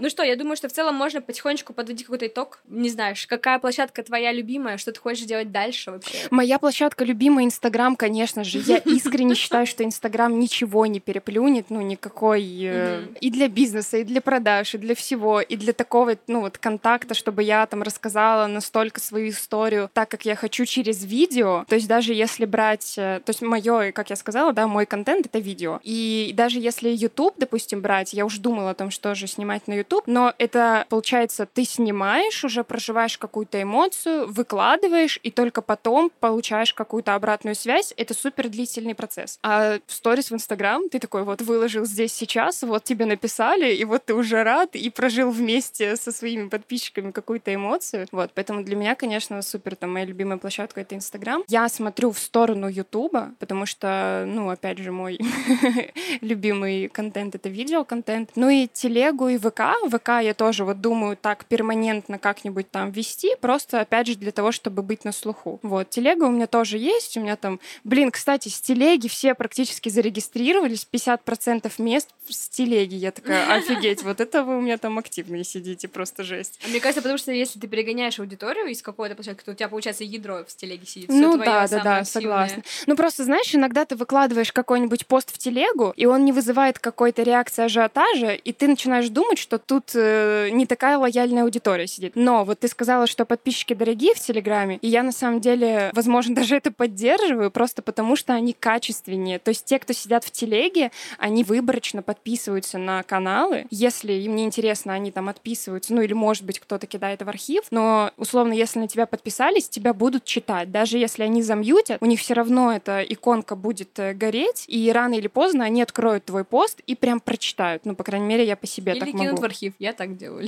Ну что, я думаю, что в целом можно потихонечку подводить какой-то итог. Не знаешь, какая площадка твоя любимая, что ты хочешь делать дальше вообще? Моя площадка любимая Инстаграм, конечно же. Я искренне считаю, что Инстаграм ничего не переплюнет, ну, никакой э, и для бизнеса, и для продаж, и для всего, и для такого, ну, вот контакта, чтобы я там рассказала настолько свою историю так, как я хочу через видео. То есть даже если брать, э, то есть мое, как я сказала, да, мой контент — это видео. И даже если YouTube, допустим, брать, я уже думала о том, что же снимать на YouTube, но это, получается, ты снимаешь, уже проживаешь какую-то эмоцию, выкладываешь, и только потом получаешь какую-то обратную связь. Это супер длительный процесс. А в сторис в Инстаграм ты такой вот выложил здесь сейчас, вот тебе написали, и вот ты уже рад, и прожил вместе со своими подписчиками какую-то эмоцию. Вот, поэтому для меня, конечно, супер, там, моя любимая площадка — это Инстаграм. Я смотрю в сторону Ютуба, потому что, ну, опять же, мой любимый контент — это видеоконтент. Ну и телегу, и ВК. ВК я тоже вот думаю так перманентно как-нибудь там вести, просто, опять же, для того, чтобы быть на слуху. Вот, телега у меня тоже есть, у меня там... Блин, кстати, с телеги все практически зарегистрировались, 50% мест с телеги. Я такая, офигеть, вот это вы у меня там активные сидите, просто жесть. А Мне кажется, потому что если ты перегоняешь аудиторию из какой-то площадки, то у тебя, получается, ядро в телеге сидит. Ну да, да, да, активное. согласна. Ну просто, знаешь, иногда ты выкладываешь какой-нибудь пост в телегу, и он не вызывает какой-то реакции ажиотажа, и ты начинаешь думать, что тут э, не такая лояльная аудитория сидит. Но вот ты сказала, что подписчики дорогие в Телеграме, и я на самом деле, возможно, даже это поддерживаю, просто потому что они качественнее. То есть те, кто сидят в Телеге, они выборочно подписываются на каналы. Если им не интересно, они там отписываются, ну или, может быть, кто-то кидает в архив, но, условно, если на тебя подписались, тебя будут читать. Даже если они замьютят, у них все равно эта иконка будет э, гореть, и рано или поздно они откроют твой пост и прям прочитают. Ну, по крайней мере, я по себе Или так кинут могу. в архив. Я так делаю.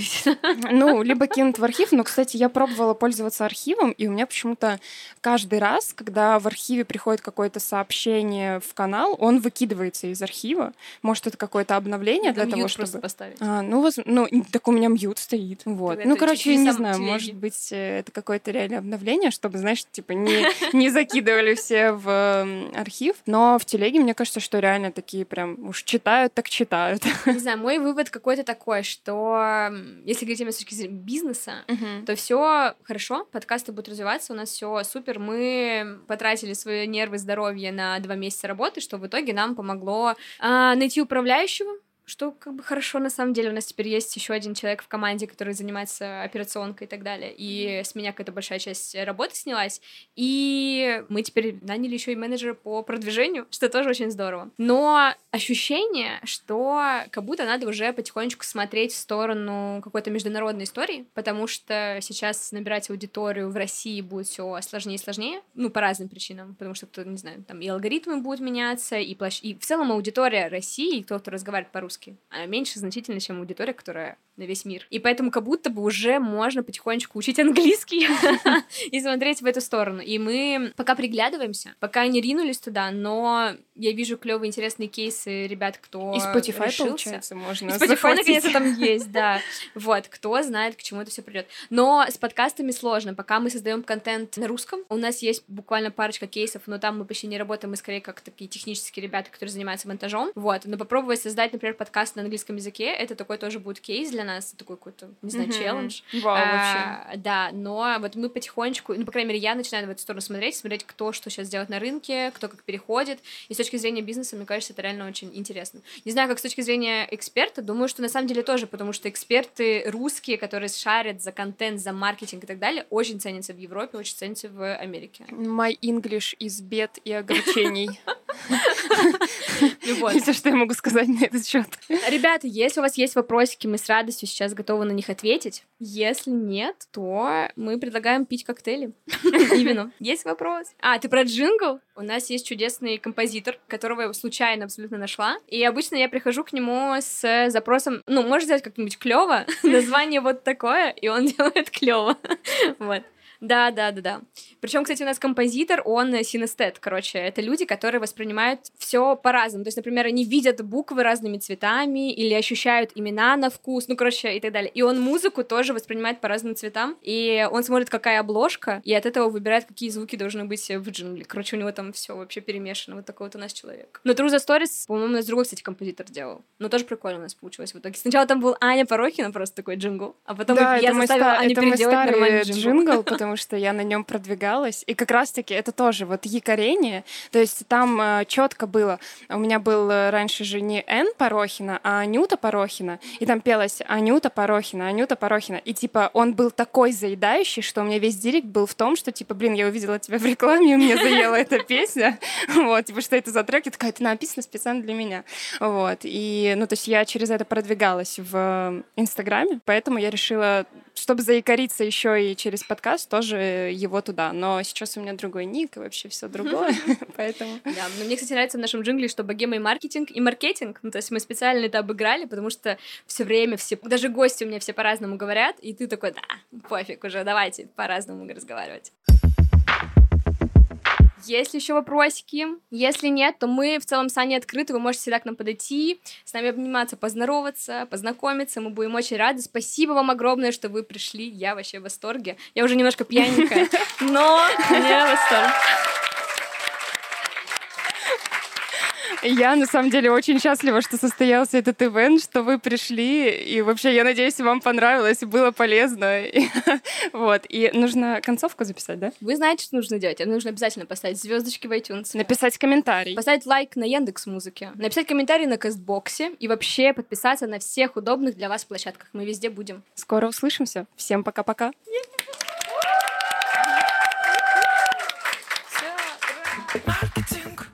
Ну, либо кинут в архив, но, кстати, я пробовала пользоваться архивом, и у меня почему-то каждый раз, когда в архиве приходит какое-то сообщение в канал, он выкидывается из архива. Может, это какое-то обновление для Надо того, мьют просто чтобы... поставить. А, ну, воз- ну, так у меня мьют стоит. Вот. Тогда Ну, короче, я не знаю, телеги. может быть, э, это какое-то реальное обновление, чтобы, знаешь, типа не, не закидывали все в архив. Но в телеге, мне кажется, что реально такие прям уж читают, так читают. Не знаю, мой вывод какой-то такой, что м, если говорить именно с точки зрения бизнеса, то все хорошо, подкасты будут развиваться, у нас все супер. Мы потратили свои нервы, здоровье на два месяца работы, что в итоге нам помогло а, найти управляющего, что как бы хорошо на самом деле. У нас теперь есть еще один человек в команде, который занимается операционкой и так далее. И с меня какая-то большая часть работы снялась. И мы теперь наняли еще и менеджера по продвижению, что тоже очень здорово. Но ощущение, что как будто надо уже потихонечку смотреть в сторону какой-то международной истории, потому что сейчас набирать аудиторию в России будет все сложнее и сложнее, ну, по разным причинам, потому что, кто, не знаю, там и алгоритмы будут меняться, и, площ... и в целом аудитория России, кто, кто разговаривает по-русски, она меньше значительно, чем аудитория, которая на весь мир. И поэтому как будто бы уже можно потихонечку учить английский и смотреть в эту сторону. И мы пока приглядываемся, пока не ринулись туда, но я вижу клевые интересные кейсы ребят, кто И Spotify, решился. получается, можно И Spotify наконец-то там есть, да. Вот, кто знает, к чему это все придет. Но с подкастами сложно. Пока мы создаем контент на русском, у нас есть буквально парочка кейсов, но там мы почти не работаем, мы скорее как такие технические ребята, которые занимаются монтажом. Вот, но попробовать создать, например, подкаст на английском языке, это такой тоже будет кейс для нас, такой какой-то, не знаю, Мгм. челлендж. Вау, вообще. А, да, но вот мы потихонечку, ну, по крайней мере, я начинаю в эту сторону смотреть, смотреть, кто что сейчас делает на рынке, кто как переходит. И с точки зрения бизнеса, мне кажется, это реально очень интересно. Не знаю, как с точки зрения эксперта, думаю, что на самом деле тоже, потому что эксперты русские, которые шарят за контент, за маркетинг и так далее, очень ценятся в Европе, очень ценятся в Америке. My English из бед и огорчений. И вот. Это что я могу сказать на этот счет. Ребята, если у вас есть вопросики, мы с радостью сейчас готовы на них ответить. Если нет, то мы предлагаем пить коктейли. Именно. Есть вопрос? А, ты про джингл? У нас есть чудесный композитор, которого я случайно абсолютно нашла. И обычно я прихожу к нему с запросом, ну, можешь сделать как-нибудь клево, название вот такое, и он делает клево. Вот. Да, да, да, да. Причем, кстати, у нас композитор, он синестет, короче, это люди, которые воспринимают все по-разному. То есть, например, они видят буквы разными цветами или ощущают имена на вкус, ну, короче, и так далее. И он музыку тоже воспринимает по разным цветам. И он смотрит, какая обложка, и от этого выбирает, какие звуки должны быть в джингле. Короче, у него там все вообще перемешано. Вот такой вот у нас человек. Но True the Stories, по-моему, у нас другой, кстати, композитор делал. Но тоже прикольно у нас получилось в итоге. Сначала там был Аня Порохина, просто такой джингл, а потом Да, я заставила ста- Аню переделать нормальный джингл. джингл, потому что я на нем продвигалась. И как раз-таки это тоже вот якорение. То есть там четко было. У меня был э, раньше же не Н Порохина, а Анюта Порохина. И там пелось Анюта Порохина, Анюта Порохина. И типа он был такой заедающий, что у меня весь директ был в том, что типа, блин, я увидела тебя в рекламе, и мне заела эта песня. Вот, типа, что это за трек? Я такая, это написано специально для меня. Вот. И, ну, то есть я через это продвигалась в э, Инстаграме, поэтому я решила, чтобы заикариться еще и через подкаст, тоже его туда. Но сейчас у меня другой ник и вообще все другое, поэтому... Да, но мне, кстати, нравится в нашем джингле, что богема и маркетинг, и маркетинг. Ну, то есть мы специально это обыграли, потому что все время все, даже гости у меня все по-разному говорят, и ты такой, да, пофиг уже, давайте по-разному разговаривать. Есть ли еще вопросики? Если нет, то мы в целом с Аней открыты, вы можете всегда к нам подойти, с нами обниматься, поздороваться, познакомиться, мы будем очень рады. Спасибо вам огромное, что вы пришли, я вообще в восторге. Я уже немножко пьяненькая, но я в восторге. Я на самом деле очень счастлива, что состоялся этот ивент, что вы пришли. И вообще, я надеюсь, вам понравилось и было полезно. Вот. И нужно концовку записать, да? Вы знаете, что нужно делать. Нужно обязательно поставить звездочки в iTunes. Написать комментарий. Поставить лайк на Яндекс Музыке. Написать комментарий на Кастбоксе. И вообще подписаться на всех удобных для вас площадках. Мы везде будем. Скоро услышимся. Всем пока-пока. Marketing.